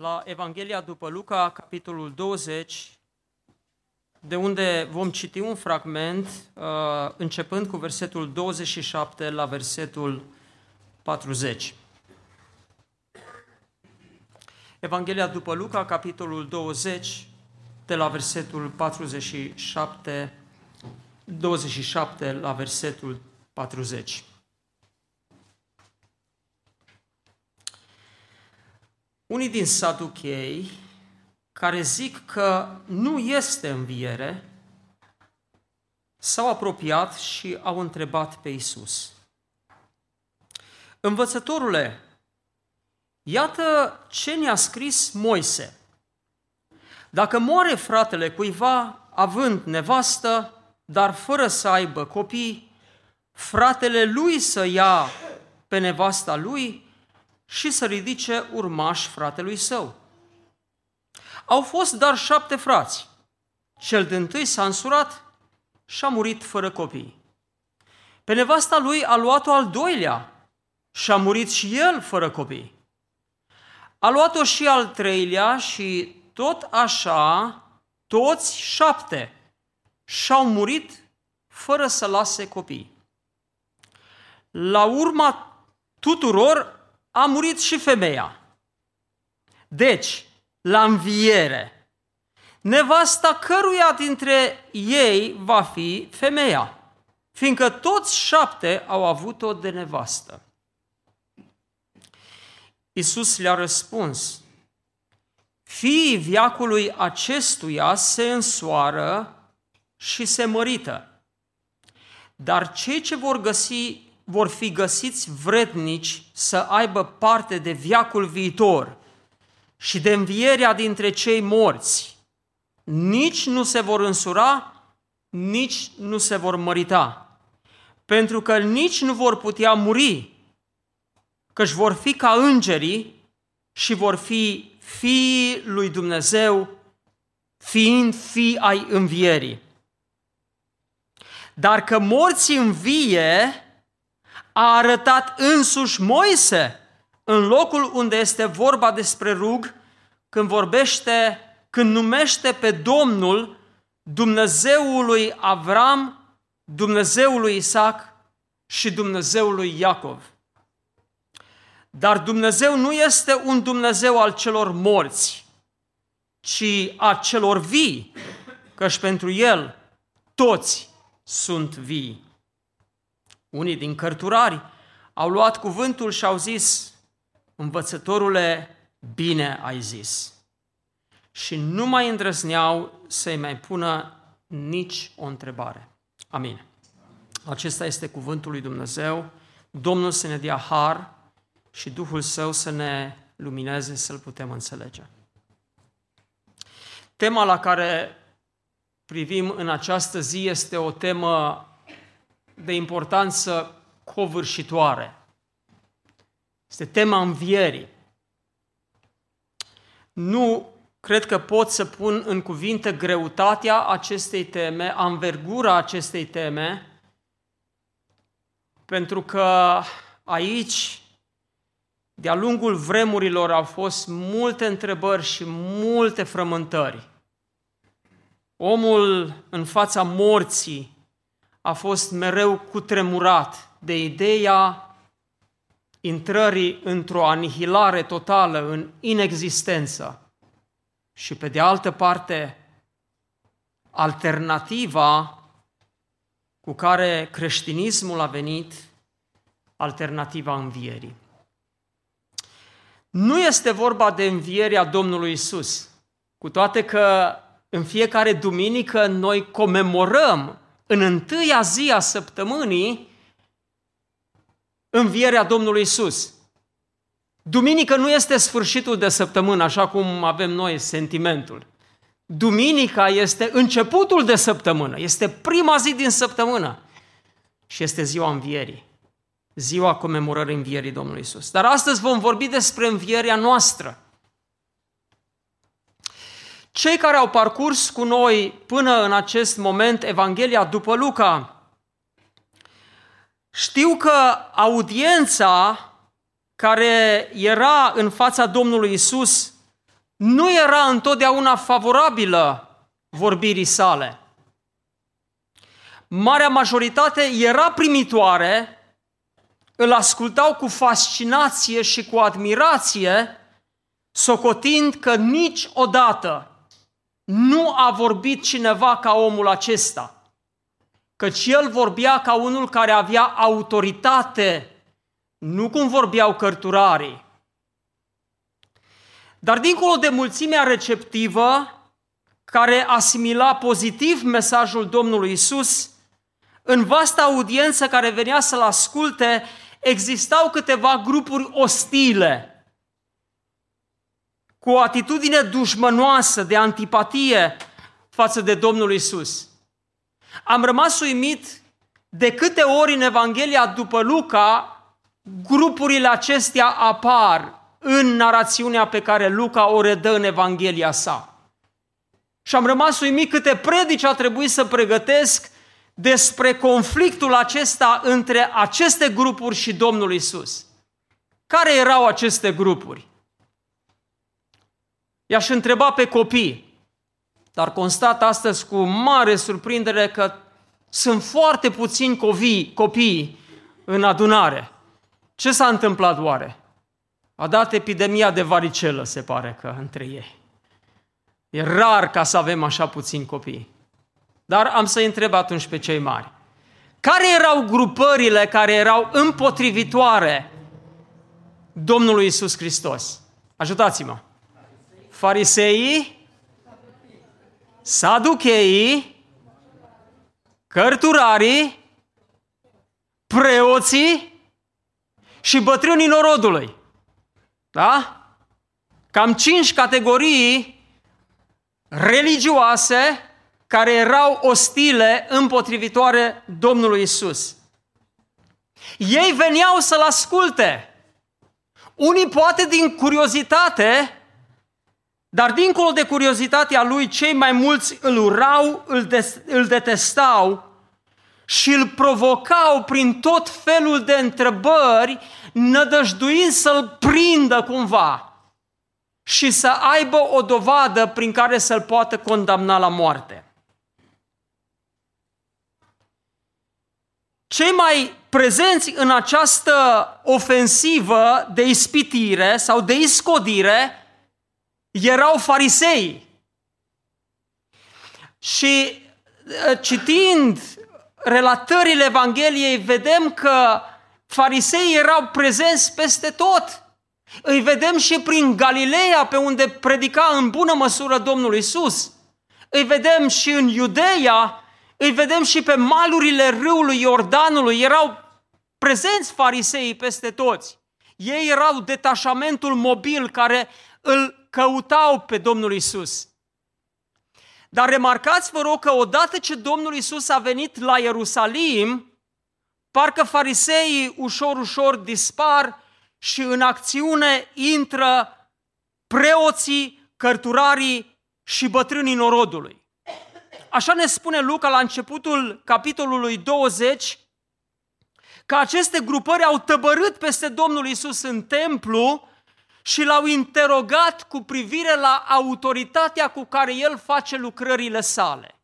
La Evanghelia după Luca, capitolul 20, de unde vom citi un fragment uh, începând cu versetul 27 la versetul 40. Evanghelia după Luca, capitolul 20, de la versetul 47, 27 la versetul 40. Unii din saduchei care zic că nu este înviere, s-au apropiat și au întrebat pe Isus. Învățătorule, iată ce ne-a scris Moise. Dacă moare fratele cuiva având nevastă, dar fără să aibă copii, fratele lui să ia pe nevasta lui și să ridice urmaș fratelui său. Au fost dar șapte frați. Cel din tâi s-a însurat și a murit fără copii. Pe nevasta lui a luat-o al doilea și a murit și el fără copii. A luat-o și al treilea și tot așa, toți șapte și-au murit fără să lase copii. La urma tuturor a murit și femeia. Deci, la înviere, nevasta căruia dintre ei va fi femeia, fiindcă toți șapte au avut-o de nevastă. Iisus le-a răspuns, Fiii viacului acestuia se însoară și se mărită, dar cei ce vor găsi vor fi găsiți vrednici să aibă parte de viacul viitor și de învierea dintre cei morți. Nici nu se vor însura, nici nu se vor mărita, pentru că nici nu vor putea muri, căci vor fi ca îngerii și vor fi fiii lui Dumnezeu, fiind fii ai învierii. Dar că morții învie, a arătat însuși Moise în locul unde este vorba despre rug, când vorbește, când numește pe Domnul Dumnezeul lui Avram, Dumnezeul lui Isaac și Dumnezeul lui Iacov. Dar Dumnezeu nu este un Dumnezeu al celor morți, ci a celor vii, căci pentru El toți sunt vii. Unii din cărturari au luat cuvântul și au zis, învățătorule, bine ai zis. Și nu mai îndrăzneau să-i mai pună nici o întrebare. Amin. Acesta este cuvântul lui Dumnezeu. Domnul să ne dea har și Duhul Său să ne lumineze să-L putem înțelege. Tema la care privim în această zi este o temă de importanță covârșitoare. Este tema învierii. Nu cred că pot să pun în cuvinte greutatea acestei teme, anvergura acestei teme, pentru că aici, de-a lungul vremurilor, au fost multe întrebări și multe frământări. Omul în fața morții a fost mereu cutremurat de ideea intrării într-o anihilare totală, în inexistență. Și pe de altă parte, alternativa cu care creștinismul a venit, alternativa învierii. Nu este vorba de învierea Domnului Isus, cu toate că în fiecare duminică noi comemorăm în întâia zi a săptămânii învierea Domnului Isus. Duminică nu este sfârșitul de săptămână, așa cum avem noi sentimentul. Duminica este începutul de săptămână, este prima zi din săptămână și este ziua învierii, ziua comemorării învierii Domnului Isus. Dar astăzi vom vorbi despre învierea noastră. Cei care au parcurs cu noi până în acest moment Evanghelia după Luca știu că audiența care era în fața Domnului Isus nu era întotdeauna favorabilă vorbirii sale. Marea majoritate era primitoare, îl ascultau cu fascinație și cu admirație, socotind că niciodată nu a vorbit cineva ca omul acesta, căci el vorbea ca unul care avea autoritate, nu cum vorbeau cărturarii. Dar dincolo de mulțimea receptivă, care asimila pozitiv mesajul Domnului Isus, în vasta audiență care venea să-l asculte, existau câteva grupuri ostile, cu o atitudine dușmănoasă de antipatie față de Domnul Isus. Am rămas uimit de câte ori în Evanghelia după Luca grupurile acestea apar în narațiunea pe care Luca o redă în Evanghelia sa. Și am rămas uimit câte predici a trebuit să pregătesc despre conflictul acesta între aceste grupuri și Domnul Isus. Care erau aceste grupuri? I-aș întreba pe copii, dar constat astăzi cu mare surprindere că sunt foarte puțini copii, copii în adunare. Ce s-a întâmplat oare? A dat epidemia de varicelă, se pare că, între ei. E rar ca să avem așa puțini copii. Dar am să întreb atunci pe cei mari. Care erau grupările care erau împotrivitoare Domnului Isus Hristos? Ajutați-mă! Fariseii, saducheii, cărturarii, preoții și bătrânii norodului. Da? Cam cinci categorii religioase care erau ostile împotrivitoare Domnului Isus. Ei veneau să-l asculte. Unii poate din curiozitate, dar dincolo de curiozitatea lui, cei mai mulți îl urau, îl, de- îl detestau și îl provocau prin tot felul de întrebări, nădăjduind să-l prindă cumva și să aibă o dovadă prin care să-l poată condamna la moarte. Cei mai prezenți în această ofensivă de ispitire sau de iscodire erau farisei. Și citind relatările Evangheliei, vedem că fariseii erau prezenți peste tot. Îi vedem și prin Galileea, pe unde predica în bună măsură Domnul Isus. Îi vedem și în Iudeea, îi vedem și pe malurile râului Iordanului, erau prezenți fariseii peste toți. Ei erau detașamentul mobil care îl căutau pe Domnul Isus. Dar remarcați, vă rog, că odată ce Domnul Isus a venit la Ierusalim, parcă fariseii ușor, ușor dispar și în acțiune intră preoții, cărturarii și bătrânii norodului. Așa ne spune Luca la începutul capitolului 20, că aceste grupări au tăbărât peste Domnul Isus în templu și l-au interogat cu privire la autoritatea cu care el face lucrările sale.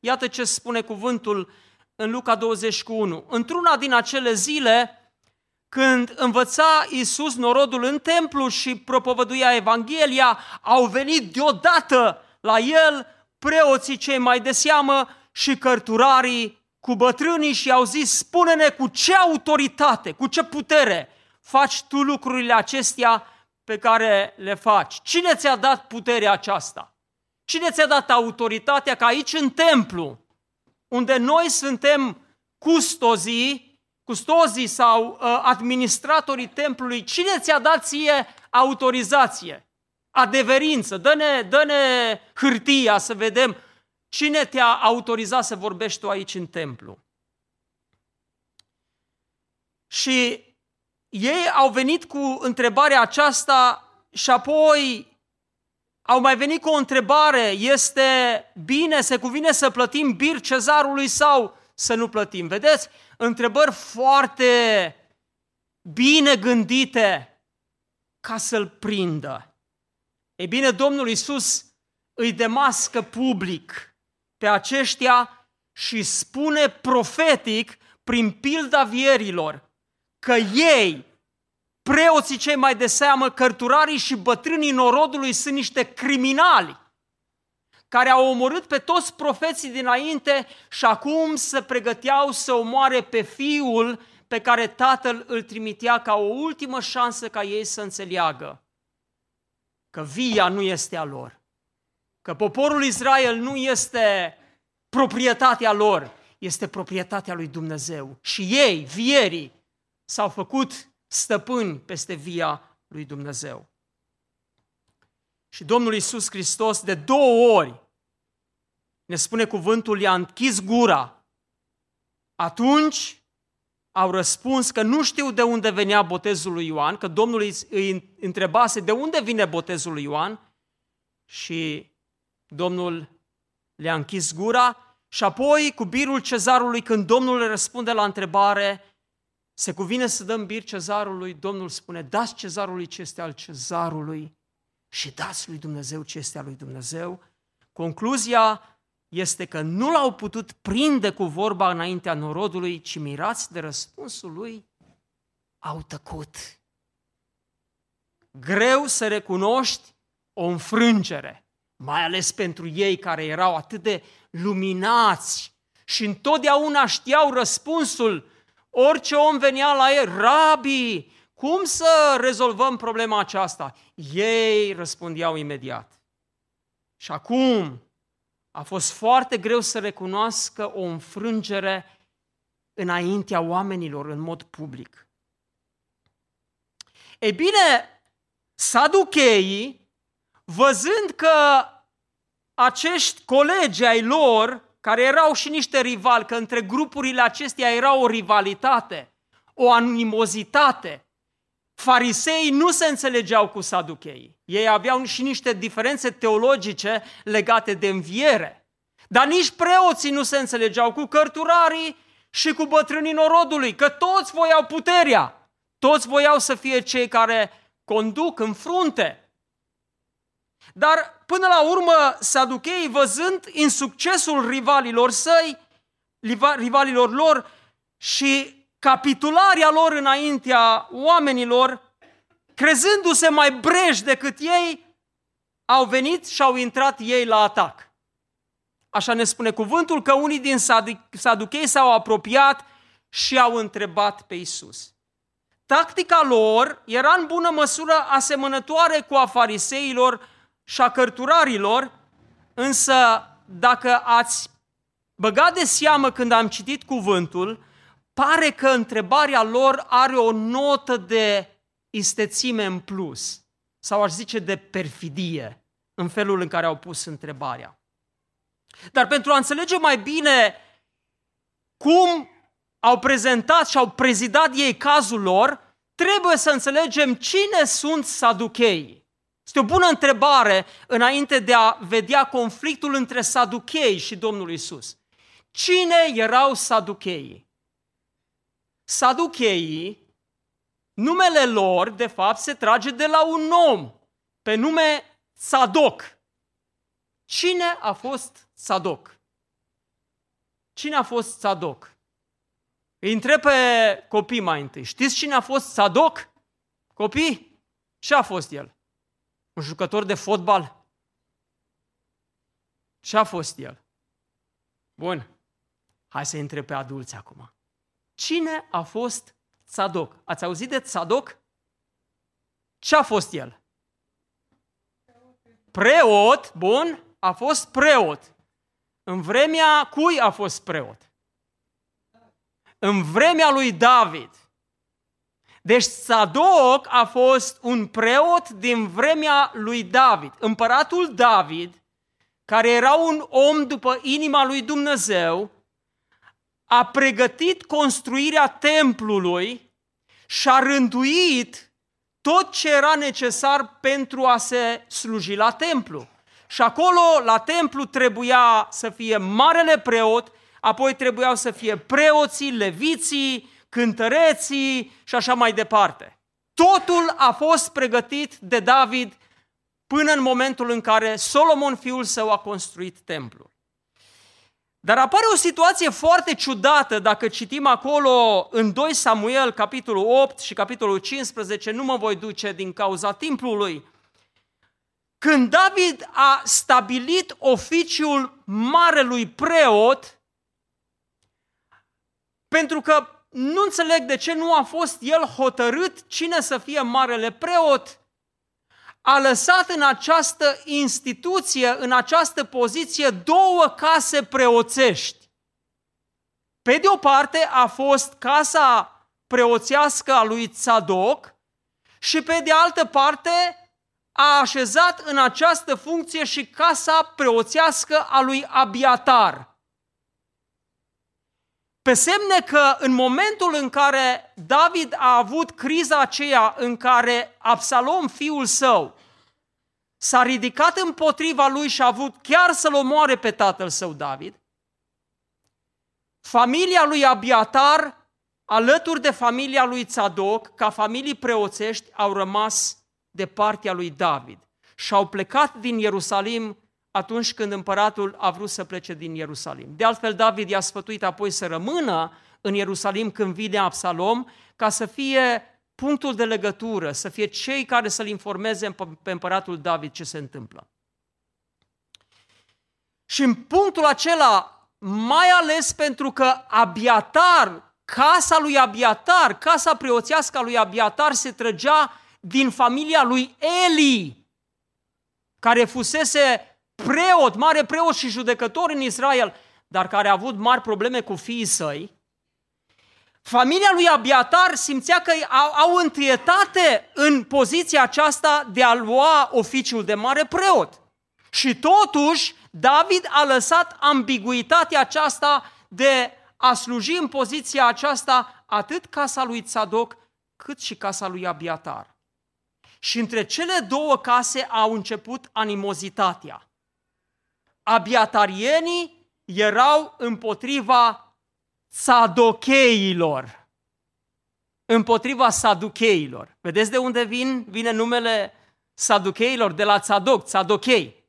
Iată ce spune cuvântul în Luca 21. Într-una din acele zile, când învăța Isus norodul în templu și propovăduia Evanghelia, au venit deodată la el preoții cei mai de seamă și cărturarii cu bătrânii și au zis, spune-ne cu ce autoritate, cu ce putere faci tu lucrurile acestea pe care le faci. Cine ți-a dat puterea aceasta? Cine ți-a dat autoritatea ca aici în templu, unde noi suntem custozii, custozii sau uh, administratorii templului, cine ți-a dat ție autorizație, adeverință? Dă-ne, dă-ne hârtia să vedem cine te-a autorizat să vorbești tu aici în templu. Și ei au venit cu întrebarea aceasta și apoi au mai venit cu o întrebare, este bine, se cuvine să plătim bir cezarului sau să nu plătim? Vedeți? Întrebări foarte bine gândite ca să-l prindă. Ei bine, Domnul Isus îi demască public pe aceștia și spune profetic prin pilda vierilor că ei, preoții cei mai de seamă, cărturarii și bătrânii norodului sunt niște criminali care au omorât pe toți profeții dinainte și acum se pregăteau să omoare pe fiul pe care tatăl îl trimitea ca o ultimă șansă ca ei să înțeleagă că via nu este a lor, că poporul Israel nu este proprietatea lor, este proprietatea lui Dumnezeu. Și ei, vierii, s-au făcut stăpâni peste via lui Dumnezeu. Și Domnul Iisus Hristos de două ori ne spune cuvântul, i-a închis gura. Atunci au răspuns că nu știu de unde venea botezul lui Ioan, că Domnul îi întrebase de unde vine botezul lui Ioan și Domnul le-a închis gura și apoi cu birul cezarului, când Domnul le răspunde la întrebare, se cuvine să dăm bir cezarului, Domnul spune, dați cezarului ce este al cezarului și dați lui Dumnezeu ce este al lui Dumnezeu. Concluzia este că nu l-au putut prinde cu vorba înaintea norodului, ci mirați de răspunsul lui, au tăcut. Greu să recunoști o înfrângere, mai ales pentru ei care erau atât de luminați și întotdeauna știau răspunsul Orice om venea la el, rabi, cum să rezolvăm problema aceasta? Ei răspundeau imediat. Și acum a fost foarte greu să recunoască o înfrângere înaintea oamenilor în mod public. Ei bine, saducheii, văzând că acești colegi ai lor care erau și niște rivali, că între grupurile acestea era o rivalitate, o animozitate. Farisei nu se înțelegeau cu saducheii. Ei aveau și niște diferențe teologice legate de înviere. Dar nici preoții nu se înțelegeau cu cărturarii și cu bătrânii norodului, că toți voiau puterea. Toți voiau să fie cei care conduc în frunte. Dar până la urmă, saducheii, văzând insuccesul rivalilor săi, rivalilor lor și capitularea lor înaintea oamenilor, crezându-se mai breși decât ei, au venit și au intrat ei la atac. Așa ne spune cuvântul că unii din saduchei s-au apropiat și au întrebat pe Isus. Tactica lor era în bună măsură asemănătoare cu a fariseilor și a cărturarilor, însă dacă ați băgat de seamă când am citit cuvântul, pare că întrebarea lor are o notă de istețime în plus, sau aș zice de perfidie, în felul în care au pus întrebarea. Dar pentru a înțelege mai bine cum au prezentat și au prezidat ei cazul lor, trebuie să înțelegem cine sunt saducheii. Este o bună întrebare înainte de a vedea conflictul între saduchei și Domnul Isus. Cine erau saducheii? Saducheii, numele lor, de fapt, se trage de la un om pe nume Sadoc. Cine a fost Sadoc? Cine a fost Sadoc? Îi întreb pe copii mai întâi. Știți cine a fost Sadoc? Copii? Ce a fost el? Un jucător de fotbal? Ce a fost el? Bun. Hai să intre pe adulți acum. Cine a fost Tzadok? Ați auzit de Tzadok? Ce a fost el? Preot, bun, a fost preot. În vremea cui a fost preot? în vremea lui David. Deci Sadoc a fost un preot din vremea lui David. Împăratul David, care era un om după inima lui Dumnezeu, a pregătit construirea templului și a rânduit tot ce era necesar pentru a se sluji la templu. Și acolo, la templu, trebuia să fie marele preot, apoi trebuiau să fie preoții, leviții, cântăreții și așa mai departe. Totul a fost pregătit de David până în momentul în care Solomon, fiul său, a construit templul. Dar apare o situație foarte ciudată dacă citim acolo în 2 Samuel, capitolul 8 și capitolul 15, nu mă voi duce din cauza timpului, când David a stabilit oficiul marelui preot, pentru că nu înțeleg de ce nu a fost el hotărât cine să fie marele preot, a lăsat în această instituție, în această poziție, două case preoțești. Pe de o parte a fost casa preoțească a lui Tzadok și pe de altă parte a așezat în această funcție și casa preoțească a lui Abiatar. Pe semne că în momentul în care David a avut criza aceea în care Absalom, fiul său, s-a ridicat împotriva lui și a avut chiar să-l omoare pe tatăl său David, familia lui Abiatar, alături de familia lui Tzadok, ca familii preoțești, au rămas de partea lui David și au plecat din Ierusalim atunci când împăratul a vrut să plece din Ierusalim. De altfel, David i-a sfătuit apoi să rămână în Ierusalim când vine Absalom, ca să fie punctul de legătură, să fie cei care să-l informeze pe împăratul David ce se întâmplă. Și în punctul acela, mai ales pentru că Abiatar, casa lui Abiatar, casa preoțească a lui Abiatar se trăgea din familia lui Eli, care fusese preot, mare preot și judecător în Israel, dar care a avut mari probleme cu fiii săi, familia lui Abiatar simțea că au, au întâietate în poziția aceasta de a lua oficiul de mare preot. Și totuși, David a lăsat ambiguitatea aceasta de a sluji în poziția aceasta atât casa lui Tzadok, cât și casa lui Abiatar. Și între cele două case au început animozitatea abiatarienii erau împotriva sadocheilor. Împotriva saducheilor. Vedeți de unde vin? Vine numele saducheilor, de la tzadok, tzadokei.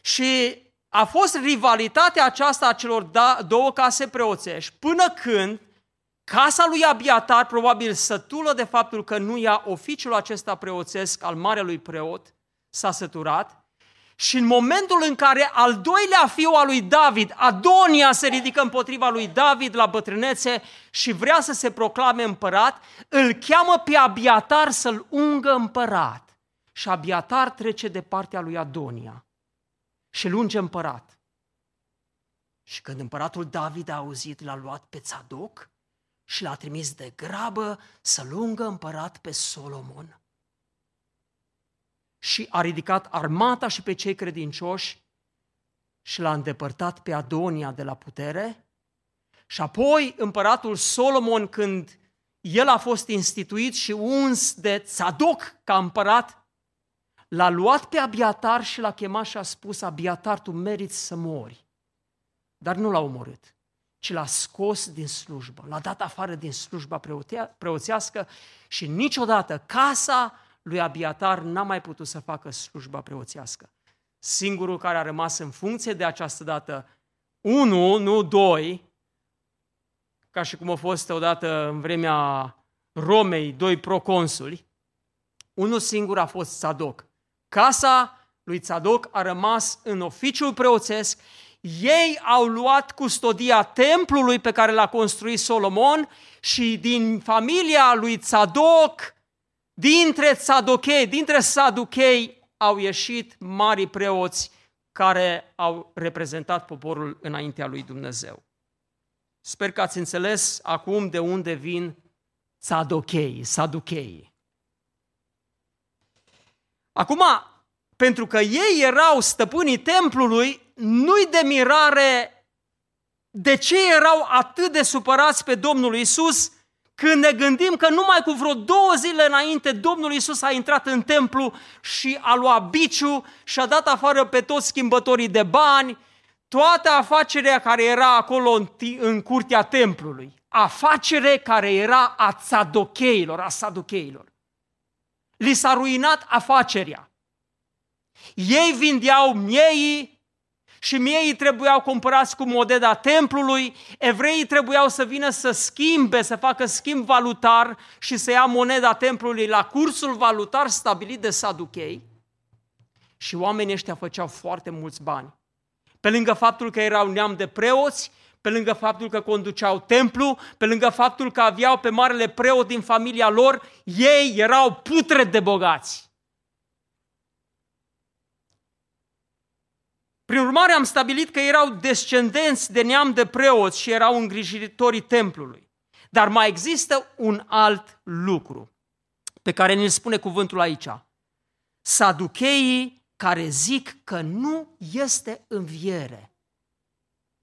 Și a fost rivalitatea aceasta a celor da, două case preoțești până când casa lui Abiatar, probabil sătulă de faptul că nu ia oficiul acesta preoțesc al marelui preot, s-a săturat și în momentul în care al doilea fiu al lui David, Adonia, se ridică împotriva lui David la bătrânețe și vrea să se proclame împărat, îl cheamă pe Abiatar să-l ungă împărat. Și Abiatar trece de partea lui Adonia și îl unge împărat. Și când împăratul David a auzit, l-a luat pe Tzadok și l-a trimis de grabă să-l ungă împărat pe Solomon și a ridicat armata și pe cei credincioși și l-a îndepărtat pe Adonia de la putere. Și apoi împăratul Solomon, când el a fost instituit și uns de Tzadok ca împărat, l-a luat pe Abiatar și l-a chemat și a spus, Abiatar, tu meriți să mori. Dar nu l-a omorât, ci l-a scos din slujbă, l-a dat afară din slujba preoțească și niciodată casa lui Abiatar n-a mai putut să facă slujba preoțească. Singurul care a rămas în funcție de această dată, unu, nu doi, ca și cum a fost odată în vremea Romei, doi proconsuli, unul singur a fost Tzadok. Casa lui Tzadok a rămas în oficiul preoțesc, ei au luat custodia templului pe care l-a construit Solomon și din familia lui Tzadok Dintre saduchei, dintre saduchei au ieșit mari preoți care au reprezentat poporul înaintea lui Dumnezeu. Sper că ați înțeles acum de unde vin saducheii, saducheii. Acum, pentru că ei erau stăpânii templului, nu-i de mirare de ce erau atât de supărați pe Domnul Isus când ne gândim că numai cu vreo două zile înainte Domnul Isus a intrat în templu și a luat biciu și a dat afară pe toți schimbătorii de bani, toată afacerea care era acolo în, în curtea templului, afacere care era a țadocheilor, a saducheilor. Li s-a ruinat afacerea. Ei vindeau mieii, și miei trebuiau cumpărați cu modeda templului, evreii trebuiau să vină să schimbe, să facă schimb valutar și să ia moneda templului la cursul valutar stabilit de saduchei. Și oamenii ăștia făceau foarte mulți bani. Pe lângă faptul că erau neam de preoți, pe lângă faptul că conduceau templu, pe lângă faptul că aveau pe marele preot din familia lor, ei erau putre de bogați. Prin urmare am stabilit că erau descendenți de neam de preoți și erau îngrijitorii templului. Dar mai există un alt lucru pe care ne spune cuvântul aici. Saducheii care zic că nu este înviere.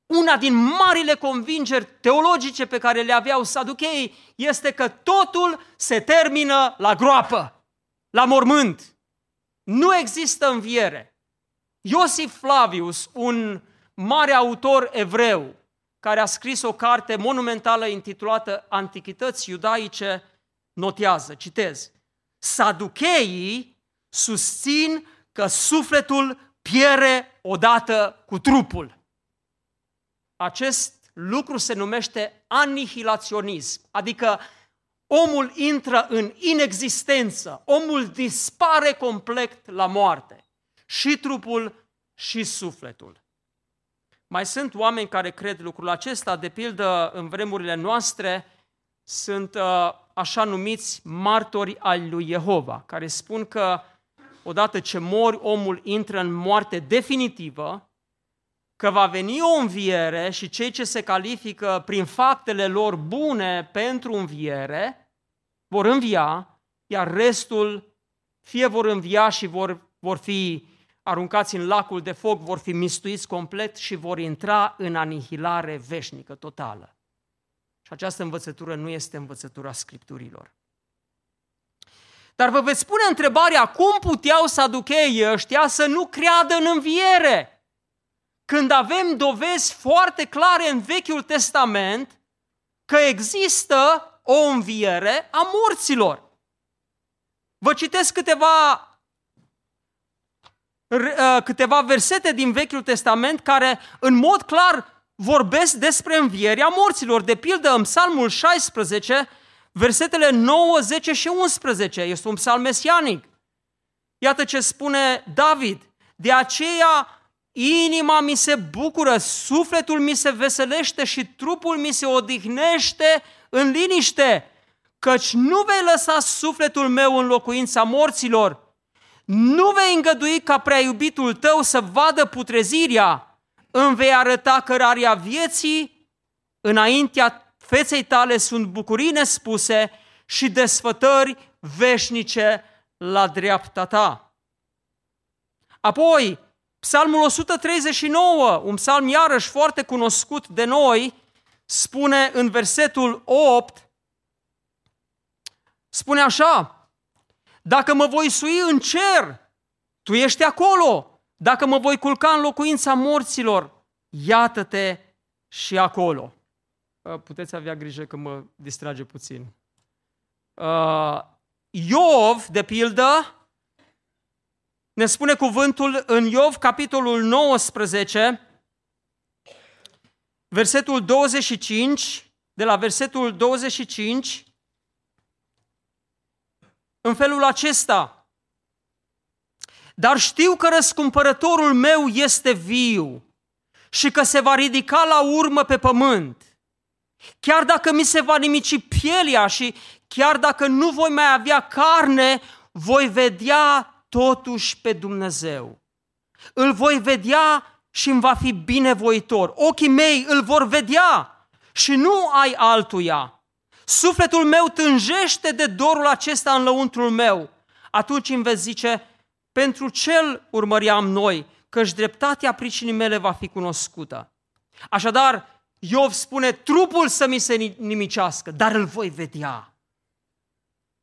Una din marile convingeri teologice pe care le aveau saducheii este că totul se termină la groapă, la mormânt. Nu există înviere. Iosif Flavius, un mare autor evreu, care a scris o carte monumentală intitulată Antichități iudaice, notează, citez, Saducheii susțin că sufletul piere odată cu trupul. Acest lucru se numește anihilaționism, adică omul intră în inexistență, omul dispare complet la moarte și trupul și sufletul. Mai sunt oameni care cred lucrul acesta, de pildă în vremurile noastre sunt uh, așa numiți martori al lui Jehova, care spun că odată ce mori, omul intră în moarte definitivă, că va veni o înviere și cei ce se califică prin faptele lor bune pentru înviere vor învia, iar restul fie vor învia și vor, vor fi aruncați în lacul de foc, vor fi mistuiți complet și vor intra în anihilare veșnică, totală. Și această învățătură nu este învățătura Scripturilor. Dar vă veți pune întrebarea, cum puteau să aducheii ăștia să nu creadă în înviere? Când avem dovezi foarte clare în Vechiul Testament că există o înviere a morților. Vă citesc câteva Uh, câteva versete din Vechiul Testament care în mod clar vorbesc despre învierea morților. De pildă în Psalmul 16, versetele 9, 10 și 11. Este un psalm mesianic. Iată ce spune David. De aceea inima mi se bucură, sufletul mi se veselește și trupul mi se odihnește în liniște, căci nu vei lăsa sufletul meu în locuința morților, nu vei îngădui ca prea iubitul tău să vadă putrezirea, îmi vei arăta cărarea vieții, înaintea feței tale sunt bucurii nespuse și desfătări veșnice la dreapta ta. Apoi, Psalmul 139, un psalm iarăși foarte cunoscut de noi, spune în versetul 8, spune așa, dacă mă voi sui în cer, tu ești acolo. Dacă mă voi culca în locuința morților, iată-te și acolo. Puteți avea grijă că mă distrage puțin. Iov, de pildă, ne spune cuvântul în Iov, capitolul 19, versetul 25, de la versetul 25 în felul acesta. Dar știu că răscumpărătorul meu este viu și că se va ridica la urmă pe pământ. Chiar dacă mi se va nimici pielea și chiar dacă nu voi mai avea carne, voi vedea totuși pe Dumnezeu. Îl voi vedea și îmi va fi binevoitor. Ochii mei îl vor vedea și nu ai altuia. Sufletul meu tânjește de dorul acesta în lăuntrul meu. Atunci îmi veți zice, pentru cel urmăream noi, căci dreptatea pricinii mele va fi cunoscută. Așadar, Iov spune, trupul să mi se nimicească, dar îl voi vedea.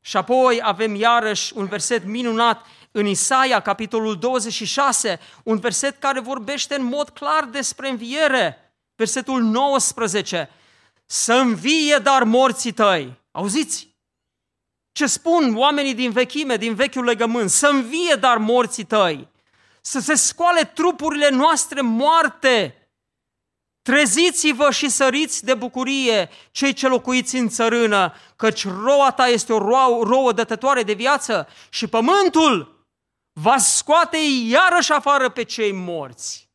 Și apoi avem iarăși un verset minunat în Isaia, capitolul 26, un verset care vorbește în mod clar despre înviere. Versetul 19. Să învie dar morții tăi. Auziți? Ce spun oamenii din vechime, din vechiul legământ? Să învie dar morții tăi. Să se scoale trupurile noastre moarte. Treziți-vă și săriți de bucurie, cei ce locuiți în țărână, căci roa ta este o roa, rouă dătătoare de viață și pământul va scoate iarăși afară pe cei morți.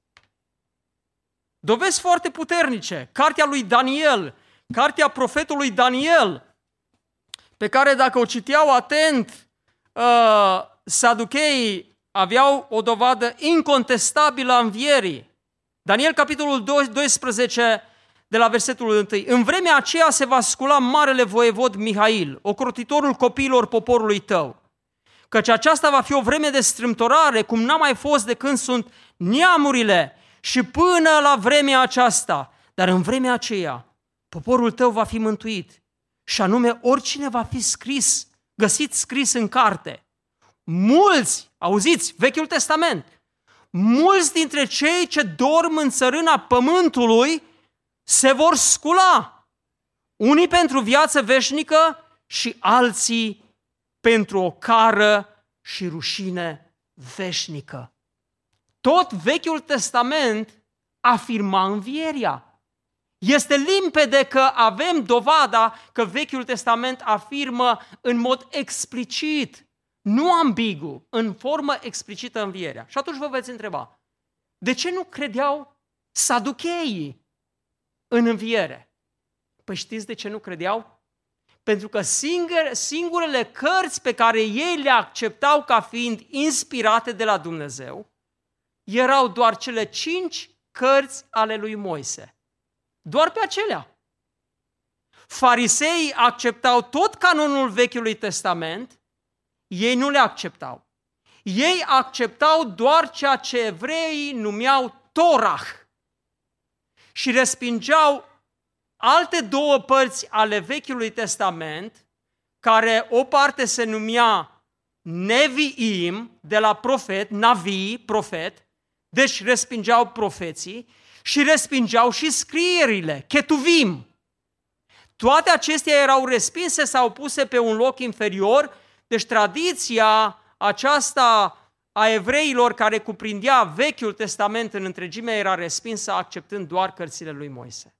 Dovezi foarte puternice. Cartea lui Daniel, cartea profetului Daniel, pe care dacă o citeau atent, uh, saducheii aveau o dovadă incontestabilă a învierii. Daniel, capitolul 12, de la versetul 1. În vremea aceea se va scula marele voievod Mihail, ocrotitorul copiilor poporului tău căci aceasta va fi o vreme de strâmtorare, cum n-a mai fost de când sunt neamurile și până la vremea aceasta. Dar în vremea aceea, poporul tău va fi mântuit și anume oricine va fi scris, găsit scris în carte. Mulți, auziți, Vechiul Testament, mulți dintre cei ce dorm în țărâna pământului se vor scula. Unii pentru viață veșnică și alții pentru o cară și rușine veșnică. Tot Vechiul Testament afirma învierea. Este limpede că avem dovada că Vechiul Testament afirmă în mod explicit, nu ambigu, în formă explicită învierea. Și atunci vă veți întreba, de ce nu credeau saducheii în înviere? Păi știți de ce nu credeau? Pentru că singur, singurele cărți pe care ei le acceptau ca fiind inspirate de la Dumnezeu erau doar cele cinci cărți ale lui Moise. Doar pe acelea. Fariseii acceptau tot canonul Vechiului Testament, ei nu le acceptau. Ei acceptau doar ceea ce evreii numeau Torah și respingeau alte două părți ale Vechiului Testament, care o parte se numea Neviim, de la profet, Navi, profet, deci respingeau profeții și respingeau și scrierile, Ketuvim. Toate acestea erau respinse sau puse pe un loc inferior, deci tradiția aceasta a evreilor care cuprindea Vechiul Testament în întregime era respinsă acceptând doar cărțile lui Moise.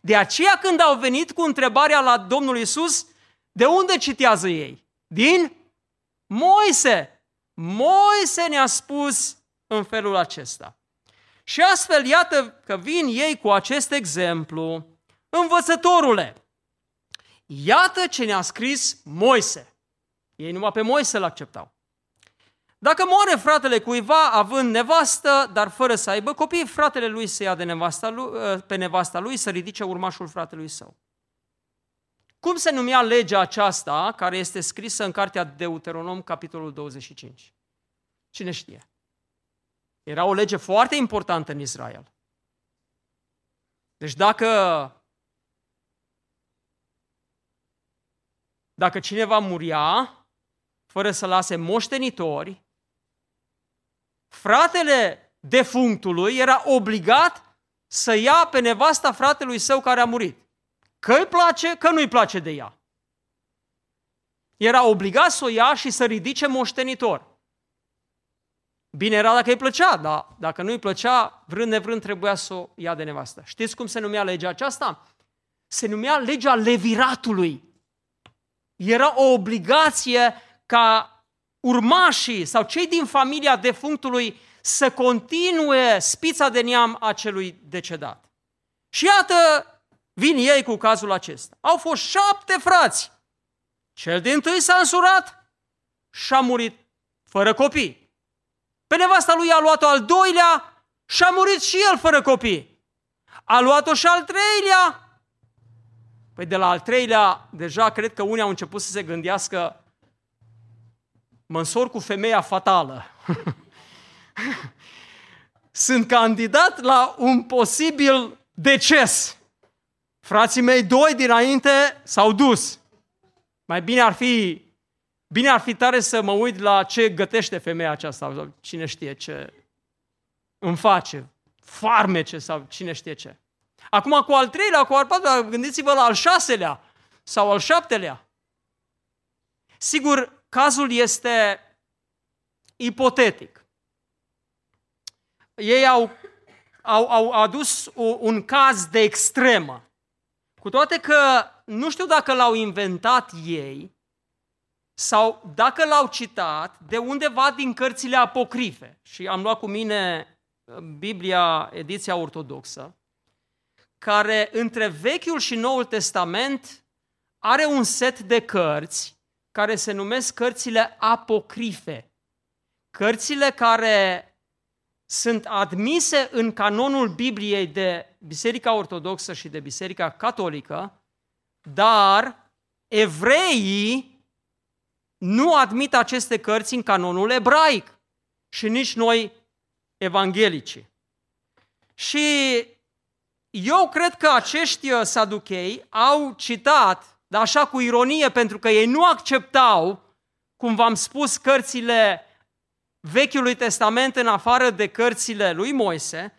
De aceea când au venit cu întrebarea la Domnul Isus, de unde citează ei? Din Moise. Moise ne-a spus în felul acesta. Și astfel, iată că vin ei cu acest exemplu. Învățătorule, iată ce ne-a scris Moise. Ei numai pe Moise l-acceptau. Dacă moare fratele cuiva având nevastă, dar fără să aibă copii, fratele lui se ia de nevasta lui, ă, pe nevasta lui să ridice urmașul fratelui său. Cum se numea legea aceasta care este scrisă în cartea Deuteronom, capitolul 25? Cine știe? Era o lege foarte importantă în Israel. Deci dacă dacă cineva muria fără să lase moștenitori, fratele defunctului era obligat să ia pe nevasta fratelui său care a murit. Că îi place, că nu îi place de ea. Era obligat să o ia și să ridice moștenitor. Bine era dacă îi plăcea, dar dacă nu îi plăcea, vrând nevrând trebuia să o ia de nevastă. Știți cum se numea legea aceasta? Se numea legea leviratului. Era o obligație ca urmașii sau cei din familia defunctului să continue spița de neam a celui decedat. Și iată, vin ei cu cazul acesta. Au fost șapte frați. Cel din tâi s-a însurat și a murit fără copii. Pe nevasta lui a luat-o al doilea și a murit și el fără copii. A luat-o și al treilea Păi de la al treilea, deja cred că unii au început să se gândească mă însor cu femeia fatală. Sunt candidat la un posibil deces. Frații mei doi dinainte s-au dus. Mai bine ar fi Bine ar fi tare să mă uit la ce gătește femeia aceasta, sau cine știe ce îmi face, farmece sau cine știe ce. Acum cu al treilea, cu al patrulea, gândiți-vă la al șaselea sau al șaptelea. Sigur, cazul este ipotetic. Ei au, au, au adus un caz de extremă. Cu toate că nu știu dacă l-au inventat ei sau dacă l-au citat de undeva din cărțile apocrife. Și am luat cu mine uh, Biblia, ediția ortodoxă, care între Vechiul și Noul Testament are un set de cărți care se numesc cărțile apocrife. Cărțile care sunt admise în canonul Bibliei de Biserica Ortodoxă și de Biserica Catolică, dar evreii nu admit aceste cărți în canonul ebraic și nici noi evanghelici. Și eu cred că acești uh, saduchei au citat, dar așa cu ironie, pentru că ei nu acceptau, cum v-am spus, cărțile Vechiului Testament în afară de cărțile lui Moise,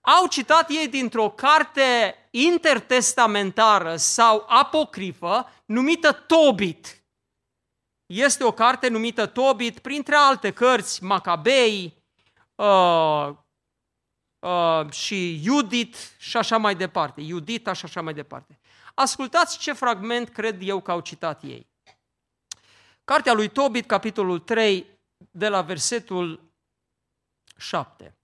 au citat ei dintr-o carte intertestamentară sau apocrifă numită Tobit. Este o carte numită Tobit, printre alte cărți, Macabei uh, uh, și Judit și așa mai departe. Judita și așa mai departe. Ascultați ce fragment cred eu că au citat ei. Cartea lui Tobit, capitolul 3, de la versetul 7.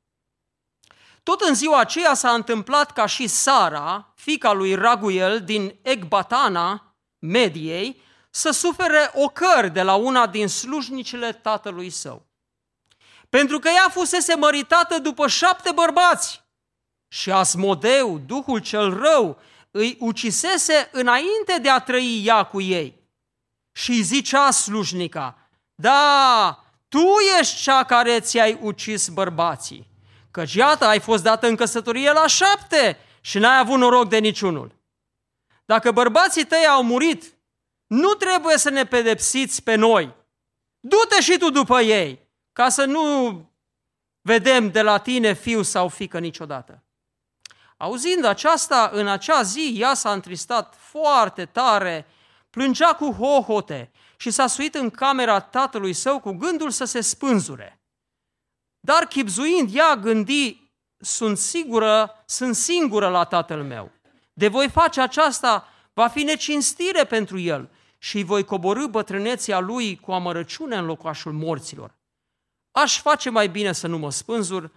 Tot în ziua aceea s-a întâmplat ca și Sara, fica lui Raguel din Ecbatana, Mediei, să sufere ocări de la una din slujnicile tatălui său. Pentru că ea fusese măritată după șapte bărbați și Asmodeu, duhul cel rău, îi ucisese înainte de a trăi ea cu ei. Și zicea slujnica, da, tu ești cea care ți-ai ucis bărbații, căci iată, ai fost dată în căsătorie la șapte și n-ai avut noroc de niciunul. Dacă bărbații tăi au murit, nu trebuie să ne pedepsiți pe noi. Du-te și tu după ei, ca să nu vedem de la tine fiu sau fică niciodată. Auzind aceasta, în acea zi, ea s-a întristat foarte tare, plângea cu hohote și s-a suit în camera tatălui său cu gândul să se spânzure. Dar chipzuind, ea gândi, sunt sigură, sunt singură la tatăl meu. De voi face aceasta, va fi necinstire pentru el și îi voi coborâ bătrâneția lui cu amărăciune în locașul morților. Aș face mai bine să nu mă spânzur,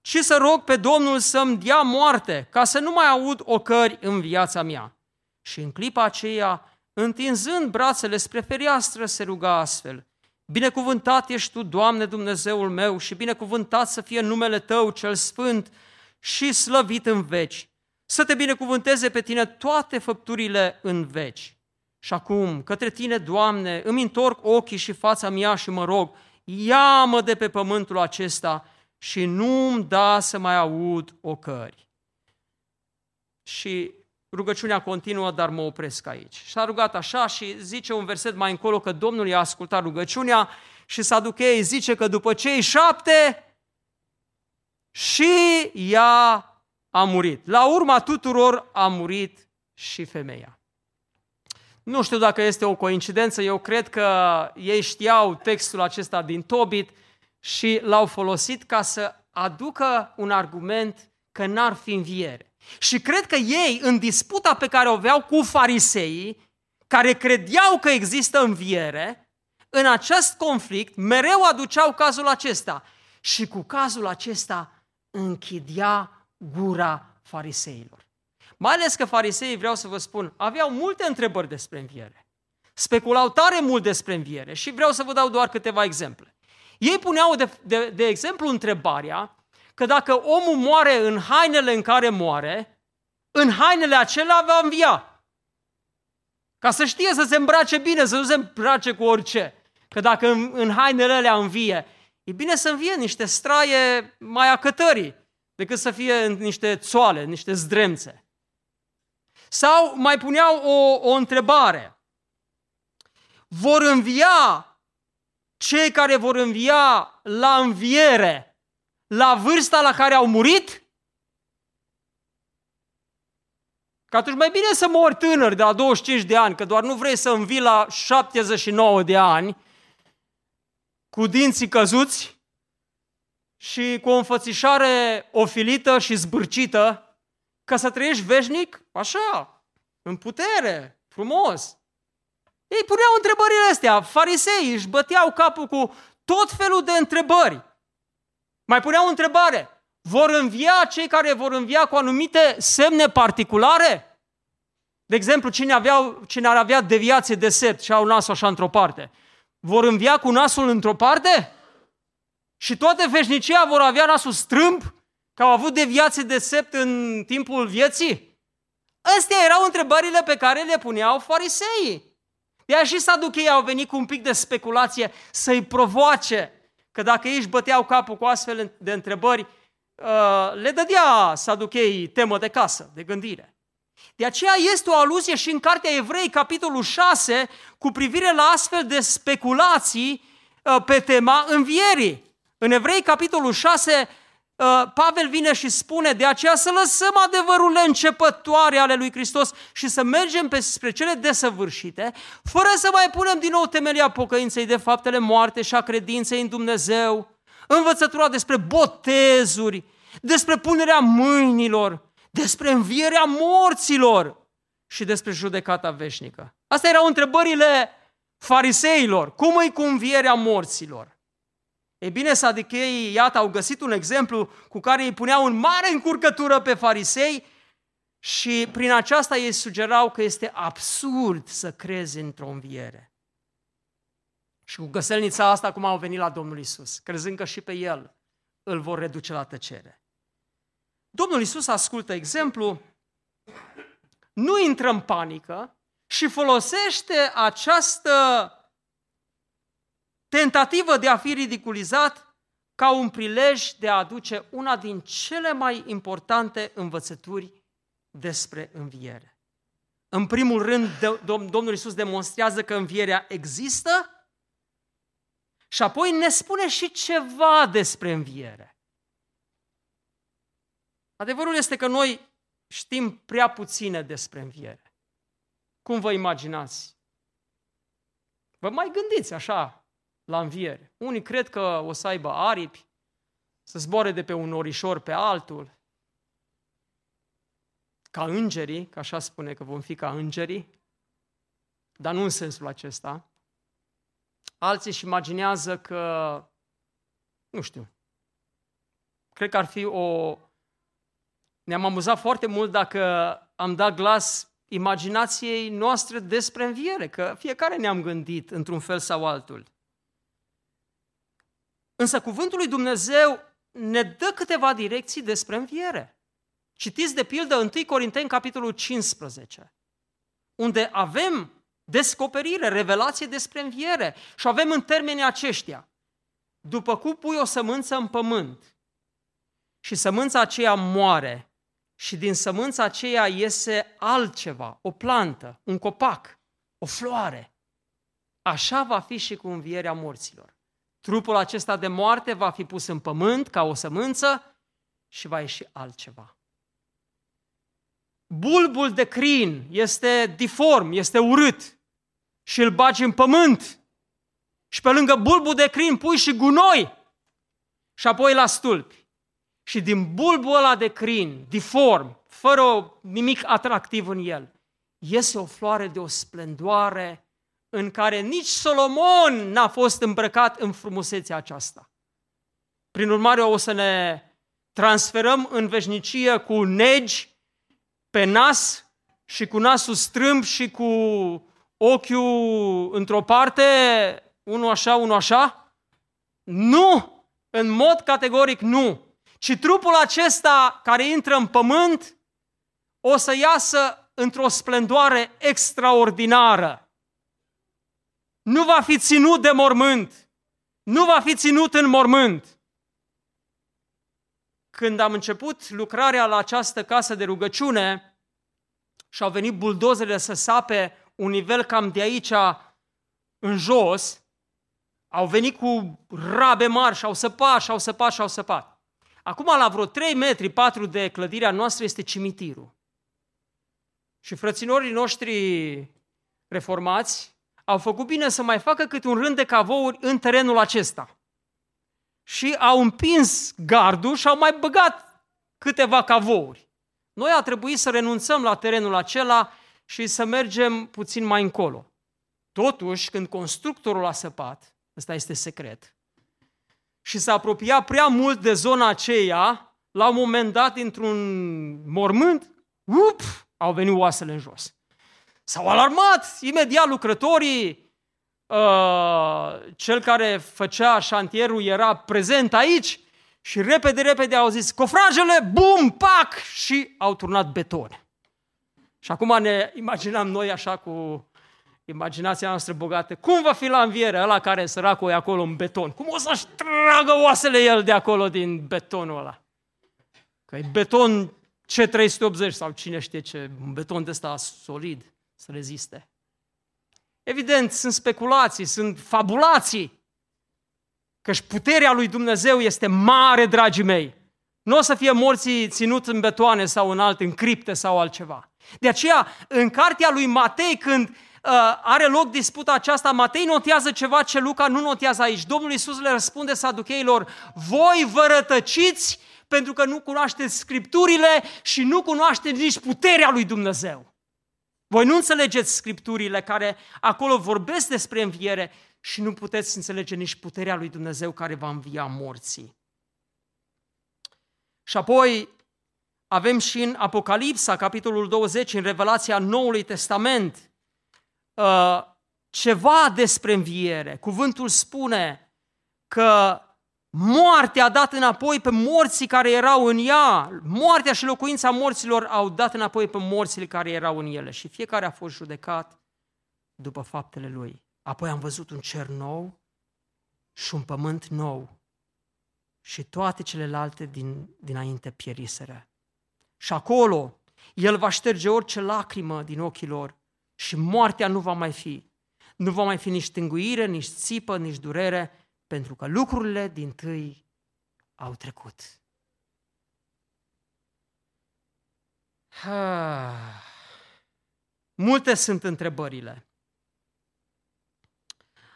ci să rog pe Domnul să-mi dea moarte, ca să nu mai aud ocări în viața mea. Și în clipa aceea Întinzând brațele spre fereastră, se ruga astfel, Binecuvântat ești Tu, Doamne Dumnezeul meu, și binecuvântat să fie numele Tău cel sfânt și slăvit în veci. Să te binecuvânteze pe Tine toate făpturile în veci. Și acum, către Tine, Doamne, îmi întorc ochii și fața mea și mă rog, ia-mă de pe pământul acesta și nu-mi da să mai aud ocări. Și Rugăciunea continuă, dar mă opresc aici. Și a rugat așa și zice un verset mai încolo că Domnul i-a ascultat rugăciunea și Saduchei zice că după cei șapte și ea a murit. La urma tuturor a murit și femeia. Nu știu dacă este o coincidență, eu cred că ei știau textul acesta din Tobit și l-au folosit ca să aducă un argument că n-ar fi înviere. Și cred că ei, în disputa pe care o aveau cu fariseii, care credeau că există înviere, în acest conflict mereu aduceau cazul acesta. Și cu cazul acesta închidea gura fariseilor. Mai ales că fariseii, vreau să vă spun, aveau multe întrebări despre înviere. Speculau tare mult despre înviere și vreau să vă dau doar câteva exemple. Ei puneau, de, de, de exemplu, întrebarea că dacă omul moare în hainele în care moare, în hainele acelea va învia. Ca să știe să se îmbrace bine, să nu se îmbrace cu orice. Că dacă în, în hainele alea învie, e bine să învie niște straie mai acătării decât să fie niște țoale, niște zdremțe. Sau mai puneau o, o întrebare. Vor învia cei care vor învia la înviere, la vârsta la care au murit? Că atunci mai bine să mori tânăr de la 25 de ani, că doar nu vrei să învii la 79 de ani, cu dinții căzuți și cu o înfățișare ofilită și zbârcită, ca să trăiești veșnic, așa, în putere, frumos. Ei puneau întrebările astea, farisei își băteau capul cu tot felul de întrebări. Mai puneau întrebare, vor învia cei care vor învia cu anumite semne particulare? De exemplu, cine, avea, cine ar avea deviație de sept și au nasul așa într-o parte, vor învia cu nasul într-o parte? Și toate veșnicia vor avea nasul strâmb, că au avut deviație de sept în timpul vieții? Astea erau întrebările pe care le puneau fariseii. De aia și saducheii au venit cu un pic de speculație să-i provoace, că dacă ei își băteau capul cu astfel de întrebări, uh, le dădea saducheii temă de casă, de gândire. De aceea este o aluzie și în Cartea Evrei, capitolul 6, cu privire la astfel de speculații uh, pe tema învierii. În Evrei, capitolul 6, Uh, Pavel vine și spune, de aceea să lăsăm adevărurile începătoare ale lui Hristos și să mergem pe spre cele desăvârșite, fără să mai punem din nou temelia pocăinței de faptele moarte și a credinței în Dumnezeu, învățătura despre botezuri, despre punerea mâinilor, despre învierea morților și despre judecata veșnică. Astea erau întrebările fariseilor. Cum e cu învierea morților? E bine, sadicheii, iată, au găsit un exemplu cu care îi puneau în mare încurcătură pe farisei și prin aceasta ei sugerau că este absurd să crezi într-o înviere. Și cu găselnița asta cum au venit la Domnul Isus, crezând că și pe el îl vor reduce la tăcere. Domnul Isus ascultă exemplu, nu intră în panică și folosește această tentativă de a fi ridiculizat ca un prilej de a aduce una din cele mai importante învățături despre înviere. În primul rând, Domnul Isus demonstrează că învierea există și apoi ne spune și ceva despre înviere. Adevărul este că noi știm prea puține despre înviere. Cum vă imaginați? Vă mai gândiți așa, la înviere. Unii cred că o să aibă aripi, să zboare de pe un orișor pe altul, ca îngerii, că așa spune că vom fi ca îngerii, dar nu în sensul acesta. Alții își imaginează că, nu știu, cred că ar fi o... Ne-am amuzat foarte mult dacă am dat glas imaginației noastre despre înviere, că fiecare ne-am gândit într-un fel sau altul. Însă cuvântul lui Dumnezeu ne dă câteva direcții despre înviere. Citiți de pildă 1 Corinteni, capitolul 15, unde avem descoperire, revelație despre înviere și avem în termenii aceștia. După cum pui o sămânță în pământ și sămânța aceea moare și din sămânța aceea iese altceva, o plantă, un copac, o floare. Așa va fi și cu învierea morților. Trupul acesta de moarte va fi pus în pământ ca o sămânță și va ieși altceva. Bulbul de crin este diform, este urât și îl bagi în pământ. Și pe lângă bulbul de crin pui și gunoi și apoi la stulpi. Și din bulbul ăla de crin, diform, fără nimic atractiv în el, iese o floare de o splendoare în care nici Solomon n-a fost îmbrăcat în frumusețea aceasta. Prin urmare, o să ne transferăm în veșnicie cu negi pe nas și cu nasul strâmb și cu ochiul într-o parte, unul așa, unul așa? Nu! În mod categoric nu! Ci trupul acesta care intră în pământ o să iasă într-o splendoare extraordinară. Nu va fi ținut de mormânt. Nu va fi ținut în mormânt. Când am început lucrarea la această casă de rugăciune și au venit buldozele să sape un nivel cam de aici în jos, au venit cu rabe mari și au săpat și au săpat și au săpat. Acum, la vreo 3 metri, 4 de clădirea noastră este cimitirul. Și frăținorii noștri reformați au făcut bine să mai facă câte un rând de cavouri în terenul acesta. Și au împins gardul și au mai băgat câteva cavouri. Noi a trebuit să renunțăm la terenul acela și să mergem puțin mai încolo. Totuși, când constructorul a săpat, ăsta este secret, și s-a apropiat prea mult de zona aceea, la un moment dat, într-un mormânt, up, au venit oasele în jos. S-au alarmat imediat lucrătorii, uh, cel care făcea șantierul era prezent aici și repede, repede au zis, cofrajele, bum, pac, și au turnat beton. Și acum ne imaginam noi așa cu imaginația noastră bogată, cum va fi la înviere ăla care săracul e acolo în beton? Cum o să-și tragă oasele el de acolo din betonul ăla? Că e beton C380 sau cine știe ce, un beton de ăsta solid să reziste. Evident, sunt speculații, sunt fabulații, căci puterea lui Dumnezeu este mare, dragii mei. Nu o să fie morții ținut în betoane sau în alte, în cripte sau altceva. De aceea, în cartea lui Matei, când uh, are loc disputa aceasta, Matei notează ceva ce Luca nu notează aici. Domnul Iisus le răspunde saducheilor, voi vă rătăciți pentru că nu cunoașteți Scripturile și nu cunoașteți nici puterea lui Dumnezeu. Voi nu înțelegeți Scripturile care acolo vorbesc despre înviere și nu puteți înțelege nici puterea lui Dumnezeu care va învia morții. Și apoi avem și în Apocalipsa, capitolul 20, în Revelația Noului Testament, uh, ceva despre înviere. Cuvântul spune că moartea a dat înapoi pe morții care erau în ea. Moartea și locuința morților au dat înapoi pe morțile care erau în ele. Și fiecare a fost judecat după faptele lui. Apoi am văzut un cer nou și un pământ nou și toate celelalte din, dinainte pieriseră. Și acolo el va șterge orice lacrimă din ochii lor și moartea nu va mai fi. Nu va mai fi nici tânguire, nici țipă, nici durere, pentru că lucrurile din tâi au trecut. Ha. Multe sunt întrebările.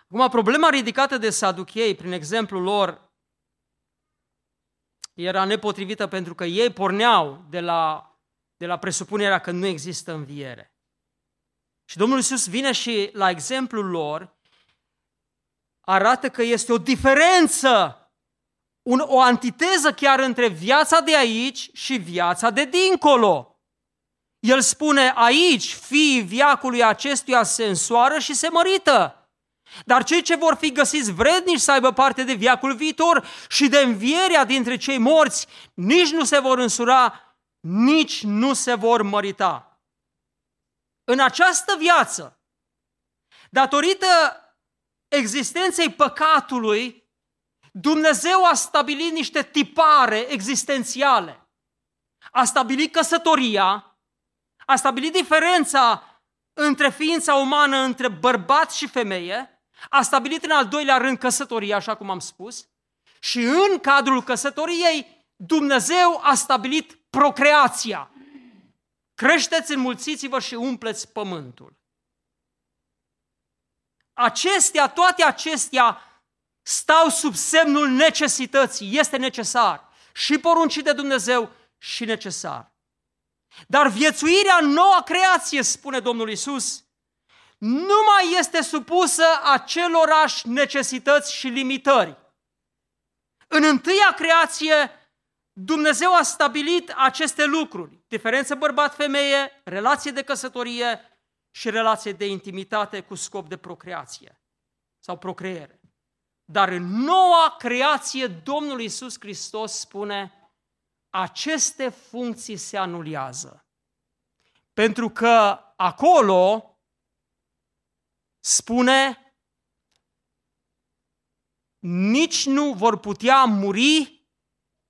Acum, problema ridicată de saduchei, prin exemplul lor, era nepotrivită pentru că ei porneau de la, de la presupunerea că nu există înviere. Și Domnul Iisus vine și la exemplul lor arată că este o diferență, un, o antiteză chiar între viața de aici și viața de dincolo. El spune aici, fiii viacului acestuia se însoară și se mărită. Dar cei ce vor fi găsiți vrednici să aibă parte de viacul viitor și de învierea dintre cei morți, nici nu se vor însura, nici nu se vor mărita. În această viață, datorită existenței păcatului, Dumnezeu a stabilit niște tipare existențiale. A stabilit căsătoria, a stabilit diferența între ființa umană, între bărbat și femeie, a stabilit în al doilea rând căsătoria, așa cum am spus, și în cadrul căsătoriei Dumnezeu a stabilit procreația. Creșteți, înmulțiți-vă și umpleți pământul. Acestea, toate acestea stau sub semnul necesității. Este necesar. Și poruncit de Dumnezeu și necesar. Dar viețuirea în noua creație, spune Domnul Isus, nu mai este supusă acelorași necesități și limitări. În întâia creație, Dumnezeu a stabilit aceste lucruri. Diferență bărbat-femeie, relație de căsătorie și relație de intimitate cu scop de procreație sau procreere. Dar în noua creație, Domnul Iisus Hristos spune, aceste funcții se anulează. Pentru că acolo spune nici nu vor putea muri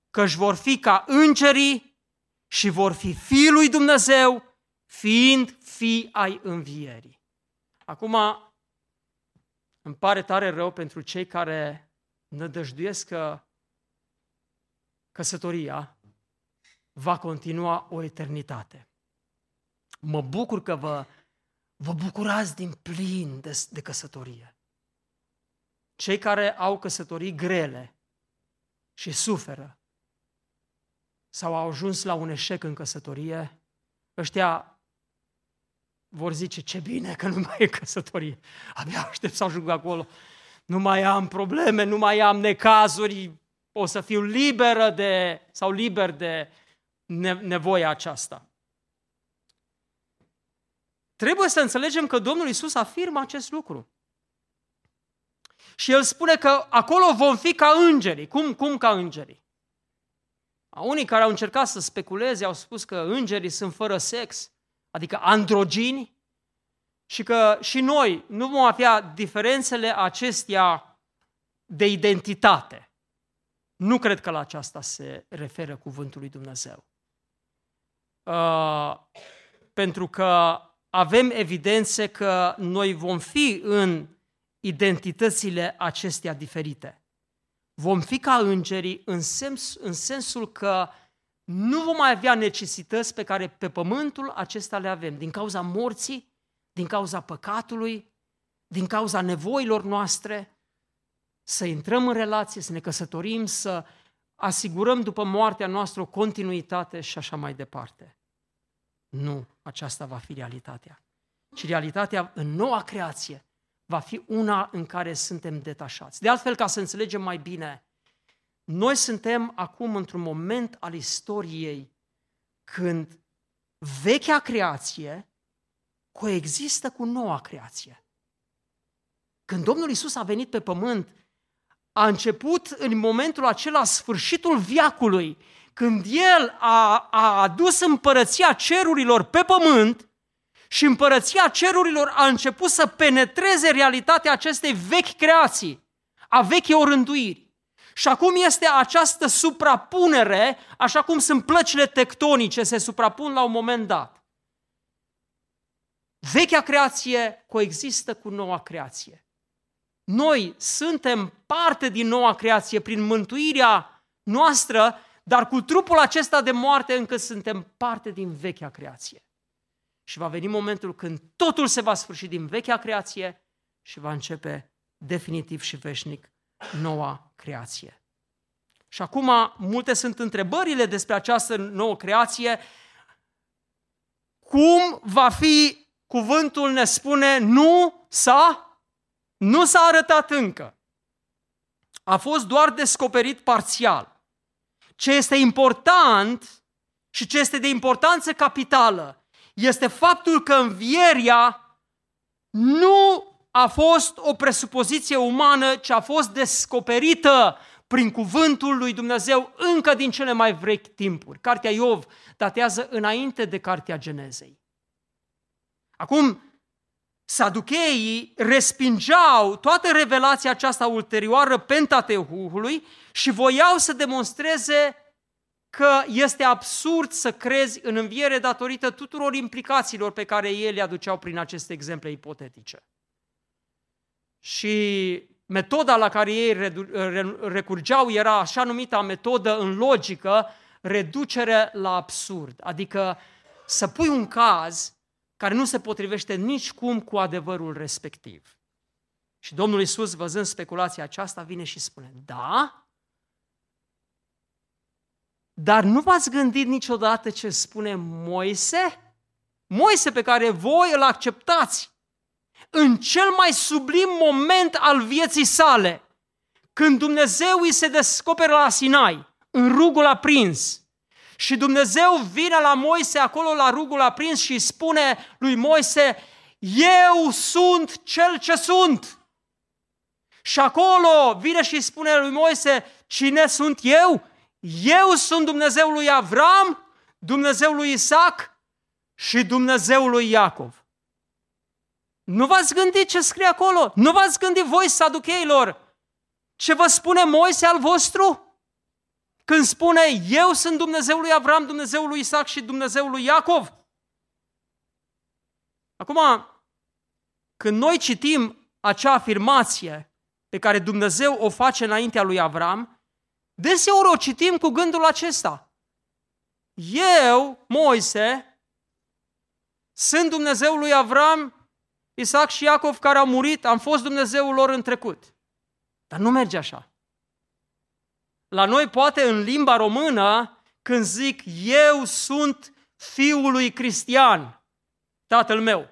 căci vor fi ca îngerii și vor fi fiul lui Dumnezeu, fiind fi ai învierii. Acum, îmi pare tare rău pentru cei care nădăjduiesc că căsătoria va continua o eternitate. Mă bucur că vă, vă bucurați din plin de, de căsătorie. Cei care au căsătorii grele și suferă sau au ajuns la un eșec în căsătorie, ăștia vor zice, ce bine că nu mai e căsătorie. Abia aștept să ajung acolo. Nu mai am probleme, nu mai am necazuri, o să fiu liberă de, sau liber de nevoia aceasta. Trebuie să înțelegem că Domnul Isus afirmă acest lucru. Și El spune că acolo vom fi ca îngerii. Cum, cum ca îngerii? Unii care au încercat să speculeze au spus că îngerii sunt fără sex, adică androgini, și că și noi nu vom avea diferențele acestea de identitate. Nu cred că la aceasta se referă cuvântul lui Dumnezeu. Uh, pentru că avem evidențe că noi vom fi în identitățile acestea diferite. Vom fi ca îngerii în, sens, în sensul că nu vom mai avea necesități pe care pe pământul acesta le avem, din cauza morții, din cauza păcatului, din cauza nevoilor noastre, să intrăm în relație, să ne căsătorim, să asigurăm după moartea noastră o continuitate și așa mai departe. Nu, aceasta va fi realitatea. Ci realitatea în noua creație va fi una în care suntem detașați. De altfel, ca să înțelegem mai bine, noi suntem acum într-un moment al istoriei când vechea creație coexistă cu noua creație. Când Domnul Isus a venit pe pământ, a început în momentul acela sfârșitul viacului, când El a, a adus împărăția cerurilor pe pământ și împărăția cerurilor a început să penetreze realitatea acestei vechi creații, a vechi orânduiri. Și acum este această suprapunere, așa cum sunt plăcile tectonice, se suprapun la un moment dat. Vechea creație coexistă cu noua creație. Noi suntem parte din noua creație prin mântuirea noastră, dar cu trupul acesta de moarte încă suntem parte din vechea creație. Și va veni momentul când totul se va sfârși din vechea creație și va începe definitiv și veșnic noua creație. Și acum multe sunt întrebările despre această nouă creație. Cum va fi, cuvântul ne spune, nu s-a nu s-a arătat încă. A fost doar descoperit parțial. Ce este important și ce este de importanță capitală este faptul că învieria nu a fost o presupoziție umană, ci a fost descoperită prin cuvântul lui Dumnezeu încă din cele mai vechi timpuri. Cartea Iov datează înainte de Cartea Genezei. Acum, Saducheii respingeau toată revelația aceasta ulterioară Pentateuhului și voiau să demonstreze că este absurd să crezi în înviere datorită tuturor implicațiilor pe care ei le aduceau prin aceste exemple ipotetice. Și metoda la care ei recurgeau era așa numita metodă în logică, reducere la absurd. Adică să pui un caz care nu se potrivește nici cum cu adevărul respectiv. Și Domnul Isus, văzând speculația aceasta, vine și spune, da, dar nu v-ați gândit niciodată ce spune Moise? Moise pe care voi îl acceptați în cel mai sublim moment al vieții sale, când Dumnezeu îi se descoperă la Sinai, în rugul aprins, și Dumnezeu vine la Moise acolo la rugul aprins și spune lui Moise, eu sunt cel ce sunt. Și acolo vine și spune lui Moise, cine sunt eu? Eu sunt Dumnezeul lui Avram, Dumnezeul lui Isaac și Dumnezeul lui Iacov. Nu v-ați gândit ce scrie acolo? Nu v-ați gândit voi, saducheilor, ce vă spune Moise al vostru? Când spune, eu sunt Dumnezeul lui Avram, Dumnezeul lui Isaac și Dumnezeul lui Iacov? Acum, când noi citim acea afirmație pe care Dumnezeu o face înaintea lui Avram, deseori o citim cu gândul acesta. Eu, Moise, sunt Dumnezeul lui Avram, Isaac și Iacov care au murit, am fost Dumnezeul lor în trecut. Dar nu merge așa. La noi poate în limba română, când zic eu sunt fiul lui Cristian, tatăl meu,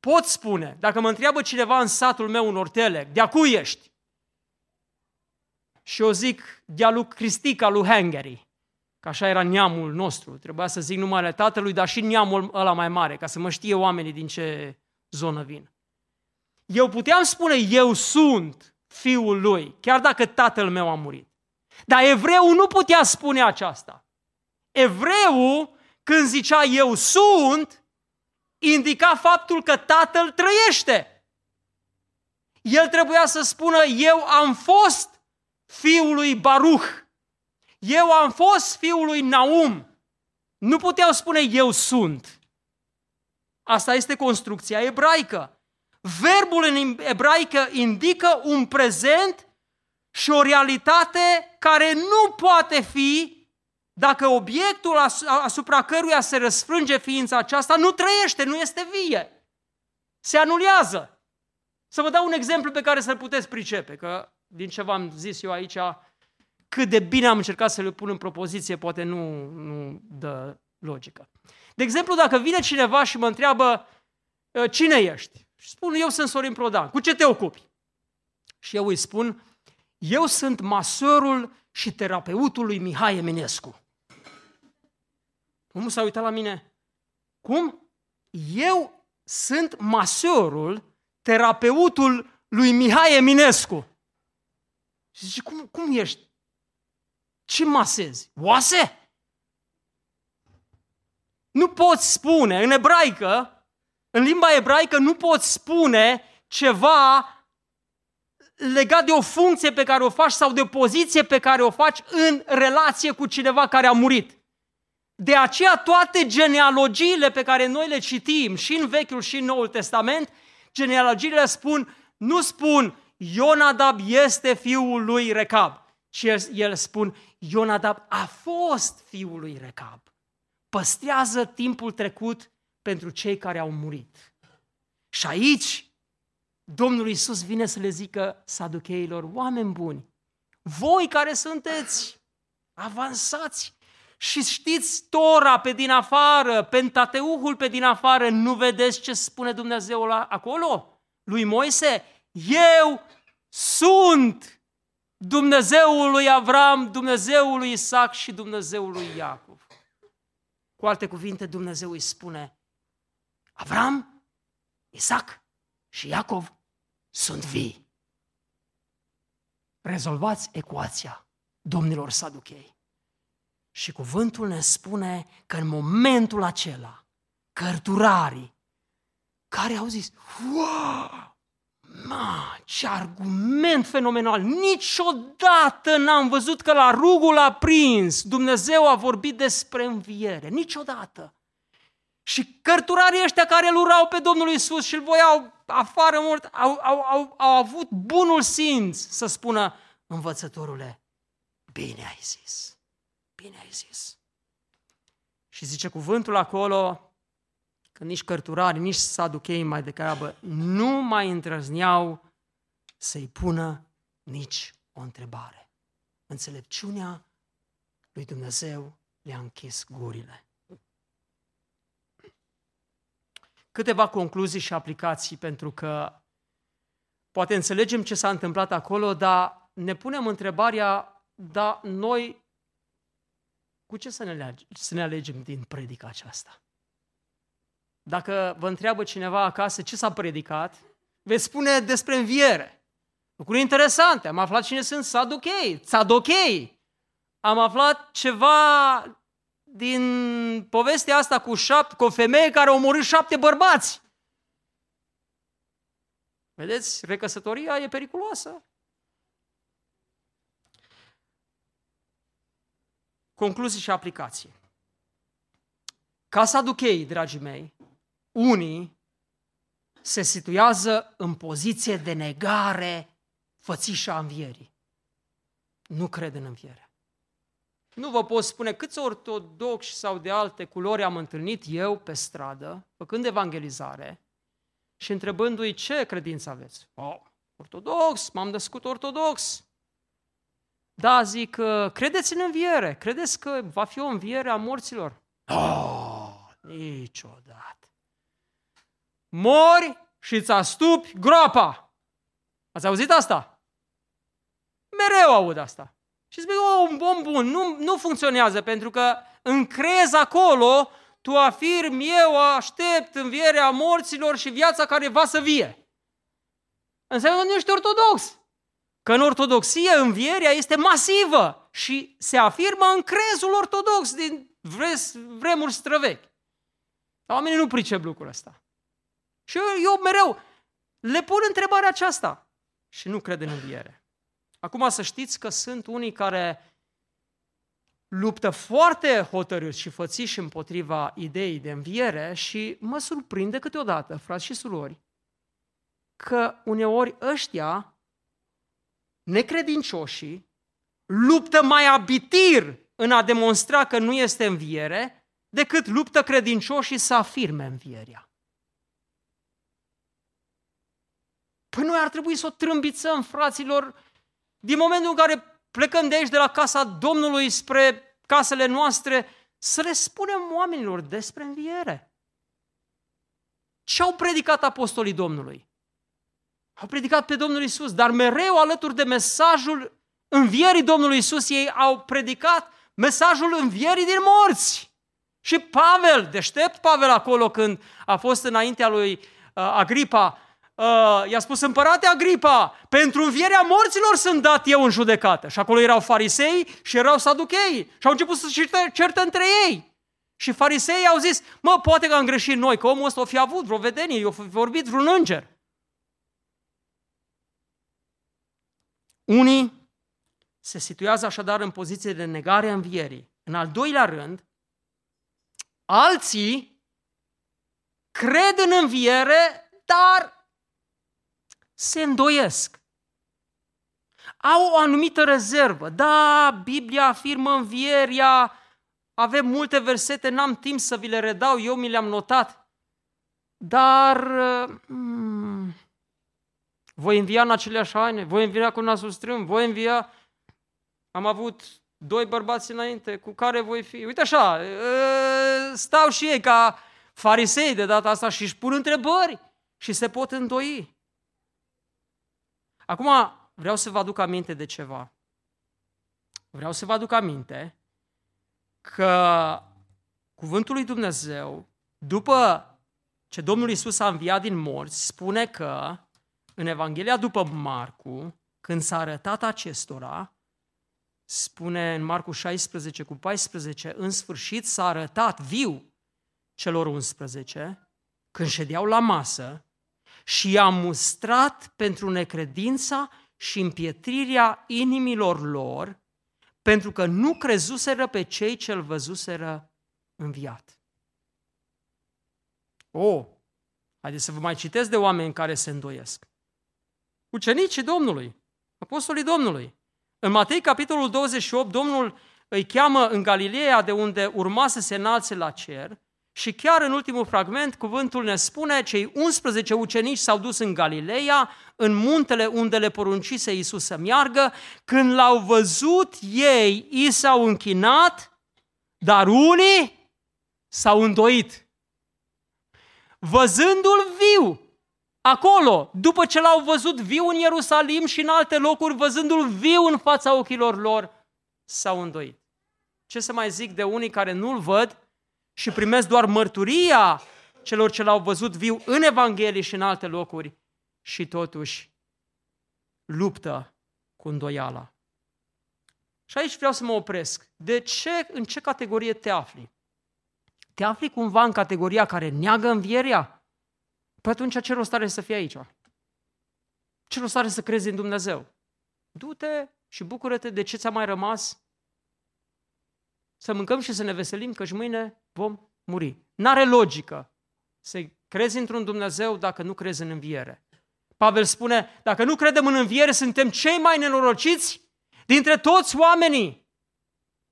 pot spune, dacă mă întreabă cineva în satul meu în Ortele, de cui ești? Și eu zic, de-a lui Cristica lui Hengeri, că așa era neamul nostru, trebuia să zic numele tatălui, dar și neamul ăla mai mare, ca să mă știe oamenii din ce zonă vin. Eu puteam spune, eu sunt fiul lui, chiar dacă tatăl meu a murit. Dar evreul nu putea spune aceasta. Evreul, când zicea eu sunt, indica faptul că tatăl trăiește. El trebuia să spună, eu am fost fiul lui Baruch, eu am fost fiul lui Naum. Nu puteau spune eu sunt. Asta este construcția ebraică. Verbul în ebraică indică un prezent și o realitate care nu poate fi dacă obiectul asupra căruia se răsfrânge ființa aceasta nu trăiește, nu este vie. Se anulează. Să vă dau un exemplu pe care să-l puteți pricepe, că din ce v-am zis eu aici, cât de bine am încercat să le pun în propoziție, poate nu, nu dă logică. De exemplu, dacă vine cineva și mă întreabă ă, cine ești? Și spun, eu sunt Sorin Prodan. Cu ce te ocupi? Și eu îi spun, eu sunt masărul și terapeutul lui Mihai Eminescu. Omul s-a uitat la mine. Cum? Eu sunt masărul, terapeutul lui Mihai Eminescu. Și zice, cum, cum ești? Ce masezi? Oase? Nu poți spune, în ebraică, în limba ebraică nu poți spune ceva legat de o funcție pe care o faci sau de o poziție pe care o faci în relație cu cineva care a murit. De aceea toate genealogiile pe care noi le citim și în Vechiul și în Noul Testament, genealogiile spun, nu spun Ionadab este fiul lui Recab, ci el spun Ionadab a fost fiul lui Recab. Păstrează timpul trecut pentru cei care au murit. Și aici Domnul Iisus vine să le zică saducheilor, oameni buni, voi care sunteți avansați și știți Tora pe din afară, Pentateuhul pe din afară, nu vedeți ce spune Dumnezeu la, acolo? Lui Moise? Eu sunt Dumnezeul lui Avram, Dumnezeul lui Isaac și Dumnezeul lui Iacov. Cu alte cuvinte, Dumnezeu îi spune, Avram, Isaac și Iacov sunt vii. Rezolvați ecuația, domnilor saduchei. Și cuvântul ne spune că în momentul acela, cărturarii care au zis, wow, ma, ce argument fenomenal, niciodată n-am văzut că la rugul a prins Dumnezeu a vorbit despre înviere, niciodată. Și cărturarii ăștia care îl urau pe Domnul Isus și îl voiau afară mult, au, au, au, au avut bunul simț să spună, învățătorule, bine ai zis, bine ai zis. Și zice cuvântul acolo că nici cărturari, nici saduchei mai degrabă nu mai îndrăzneau să-i pună nici o întrebare. Înțelepciunea lui Dumnezeu le-a închis gurile. câteva concluzii și aplicații, pentru că poate înțelegem ce s-a întâmplat acolo, dar ne punem întrebarea, dar noi cu ce să ne, alegem, să ne alegem din predica aceasta? Dacă vă întreabă cineva acasă ce s-a predicat, veți spune despre înviere. Lucruri interesante. Am aflat cine sunt saduchei, sadochei. Am aflat ceva din povestea asta cu, șapte, cu o femeie care a omorât șapte bărbați. Vedeți, recăsătoria e periculoasă. Concluzii și aplicații. Ca saduchei, dragii mei, unii se situează în poziție de negare fățișa învierii. Nu cred în înviere. Nu vă pot spune câți ortodoxi sau de alte culori am întâlnit eu pe stradă, făcând evangelizare și întrebându-i ce credință aveți. Oh, ortodox, m-am născut ortodox. Da, zic, credeți în înviere, credeți că va fi o înviere a morților? Oh, niciodată. Mori și îți astupi groapa. Ați auzit asta? Mereu aud asta. Și zic, o, un om bun, nu, nu funcționează, pentru că încrezi acolo, tu afirmi, eu aștept învierea morților și viața care va să vie. Înseamnă că nu ești ortodox. Că în ortodoxie învierea este masivă și se afirmă în crezul ortodox din vremuri străvechi. Dar oamenii nu pricep lucrul ăsta. Și eu, eu mereu le pun întrebarea aceasta și nu cred în înviere. Acum să știți că sunt unii care luptă foarte hotărât și fățiși împotriva ideii de înviere și mă surprinde câteodată, frați și surori, că uneori ăștia, necredincioșii, luptă mai abitir în a demonstra că nu este înviere, decât luptă credincioșii să afirme învierea. Păi noi ar trebui să o trâmbițăm, fraților, din momentul în care plecăm de aici, de la casa Domnului spre casele noastre, să le spunem oamenilor despre înviere. Ce au predicat apostolii Domnului? Au predicat pe Domnul Isus, dar mereu alături de mesajul învierii Domnului Isus, ei au predicat mesajul învierii din morți. Și Pavel, deștept Pavel acolo când a fost înaintea lui uh, Agripa, uh, i-a spus, împărate Agripa, pentru învierea morților sunt dat eu în judecată. Și acolo erau farisei și erau saduchei și au început să certe, certe între ei. Și farisei au zis, mă, poate că am greșit noi, că omul ăsta o fi avut vreo vedenie, o fi vorbit vreun înger. Unii se situează așadar în poziție de negare a învierii. În al doilea rând, alții cred în înviere, dar se îndoiesc. Au o anumită rezervă. Da, Biblia afirmă învieria, avem multe versete, n-am timp să vi le redau, eu mi le-am notat. Dar hmm, voi învia în aceleași haine, voi învia cu nasul strâm, voi învia... Am avut doi bărbați înainte cu care voi fi... Uite așa, stau și ei ca farisei de data asta și își pun întrebări și se pot îndoi. Acum vreau să vă aduc aminte de ceva. Vreau să vă aduc aminte că cuvântul lui Dumnezeu, după ce Domnul Isus a înviat din morți, spune că în Evanghelia după Marcu, când s-a arătat acestora, spune în Marcu 16 cu 14, în sfârșit s-a arătat viu celor 11, când ședeau la masă și i-a mustrat pentru necredința și împietrirea inimilor lor, pentru că nu crezuseră pe cei ce-l văzuseră înviat. O, oh, haideți să vă mai citesc de oameni care se îndoiesc. Ucenicii Domnului, apostolii Domnului. În Matei, capitolul 28, Domnul îi cheamă în Galileea, de unde urma să se înalțe la cer, și chiar în ultimul fragment, cuvântul ne spune, cei 11 ucenici s-au dus în Galileea, în muntele unde le poruncise Iisus să meargă, când l-au văzut ei, i s-au închinat, dar unii s-au îndoit. Văzându-l viu, acolo, după ce l-au văzut viu în Ierusalim și în alte locuri, văzându-l viu în fața ochilor lor, s-au îndoit. Ce să mai zic de unii care nu-l văd, și primesc doar mărturia celor ce l-au văzut viu în Evanghelie și în alte locuri și totuși luptă cu îndoiala. Și aici vreau să mă opresc. De ce, în ce categorie te afli? Te afli cumva în categoria care neagă învierea? Păi atunci ce rost are să fii aici? Ce rost are să crezi în Dumnezeu? Du-te și bucură-te de ce ți-a mai rămas. Să mâncăm și să ne veselim, că și mâine vom muri. N-are logică să crezi într-un Dumnezeu dacă nu crezi în înviere. Pavel spune, dacă nu credem în înviere, suntem cei mai nenorociți dintre toți oamenii.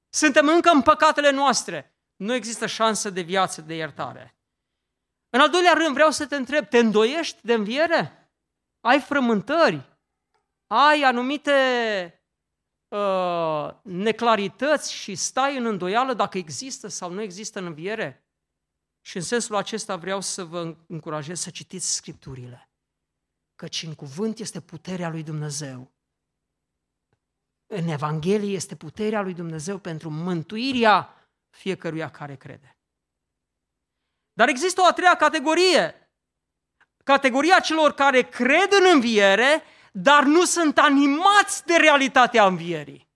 Suntem încă în păcatele noastre. Nu există șansă de viață, de iertare. În al doilea rând, vreau să te întreb, te îndoiești de înviere? Ai frământări? Ai anumite uh, neclarități și stai în îndoială dacă există sau nu există în înviere? Și în sensul acesta vreau să vă încurajez să citiți Scripturile. Căci în cuvânt este puterea lui Dumnezeu. În Evanghelie este puterea lui Dumnezeu pentru mântuirea fiecăruia care crede. Dar există o a treia categorie. Categoria celor care cred în înviere, dar nu sunt animați de realitatea învierii.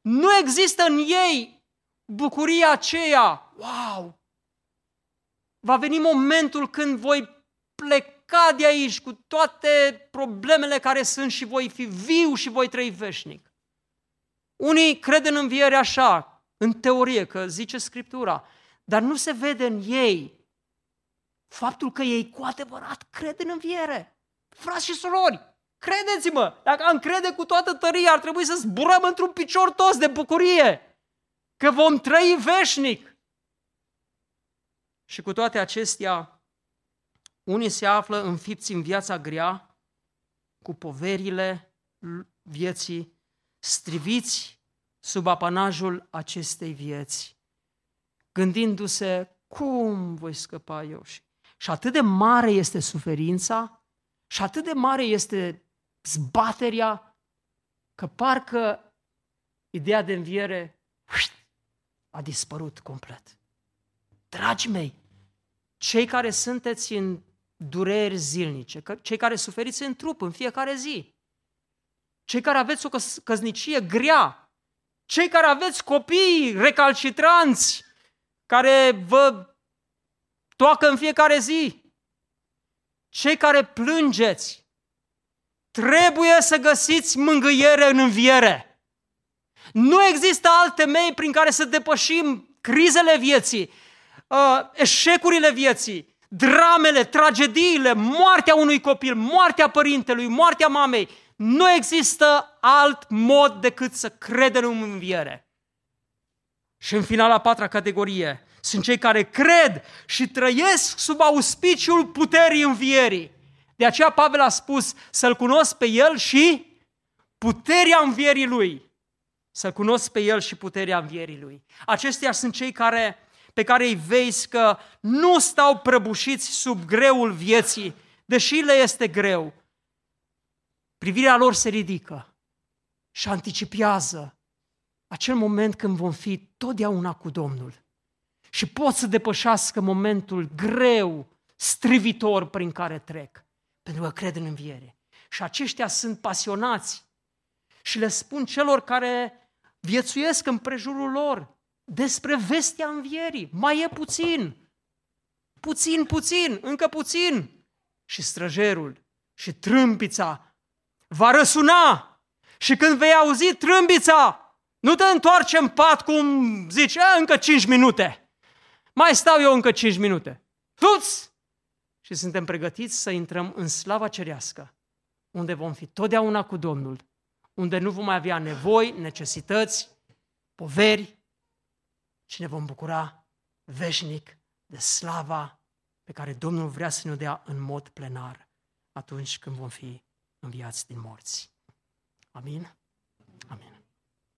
Nu există în ei bucuria aceea, wow, va veni momentul când voi pleca de aici cu toate problemele care sunt și voi fi viu și voi trăi veșnic. Unii cred în înviere așa, în teorie, că zice Scriptura, dar nu se vede în ei faptul că ei cu adevărat cred în înviere. Frați și surori, credeți-mă, dacă am crede cu toată tăria, ar trebui să zburăm într-un picior toți de bucurie, că vom trăi veșnic. Și cu toate acestea, unii se află înfipți în viața grea, cu poverile vieții, striviți sub apanajul acestei vieți, gândindu-se cum voi scăpa eu. Și atât de mare este suferința și atât de mare este zbaterea că parcă ideea de înviere a dispărut complet. Dragii mei, cei care sunteți în dureri zilnice, cei care suferiți în trup în fiecare zi, cei care aveți o căsnicie grea, cei care aveți copii recalcitranți, care vă toacă în fiecare zi, cei care plângeți, trebuie să găsiți mângâiere în înviere. Nu există alte mei prin care să depășim crizele vieții, uh, eșecurile vieții, dramele, tragediile, moartea unui copil, moartea părintelui, moartea mamei. Nu există alt mod decât să credem în înviere. Și în final, a patra categorie, sunt cei care cred și trăiesc sub auspiciul puterii învierii. De aceea Pavel a spus să-L cunosc pe El și puterea învierii Lui. Să-L cunosc pe El și puterea învierii Lui. Acestea sunt cei care pe care îi vezi că nu stau prăbușiți sub greul vieții, deși le este greu. Privirea lor se ridică și anticipează acel moment când vom fi totdeauna cu Domnul și pot să depășească momentul greu, strivitor prin care trec, pentru că cred în înviere. Și aceștia sunt pasionați și le spun celor care viețuiesc în prejurul lor, despre vestea învierii. Mai e puțin. Puțin, puțin, încă puțin. Și străjerul și trâmpița va răsuna. Și când vei auzi trâmbița, nu te întoarce în pat cum zici, încă 5 minute. Mai stau eu încă 5 minute. Tuți! Și suntem pregătiți să intrăm în slava cerească, unde vom fi totdeauna cu Domnul, unde nu vom mai avea nevoi, necesități, poveri, și ne vom bucura veșnic de slava pe care Domnul vrea să ne dea în mod plenar atunci când vom fi înviați din morți. Amin? Amin.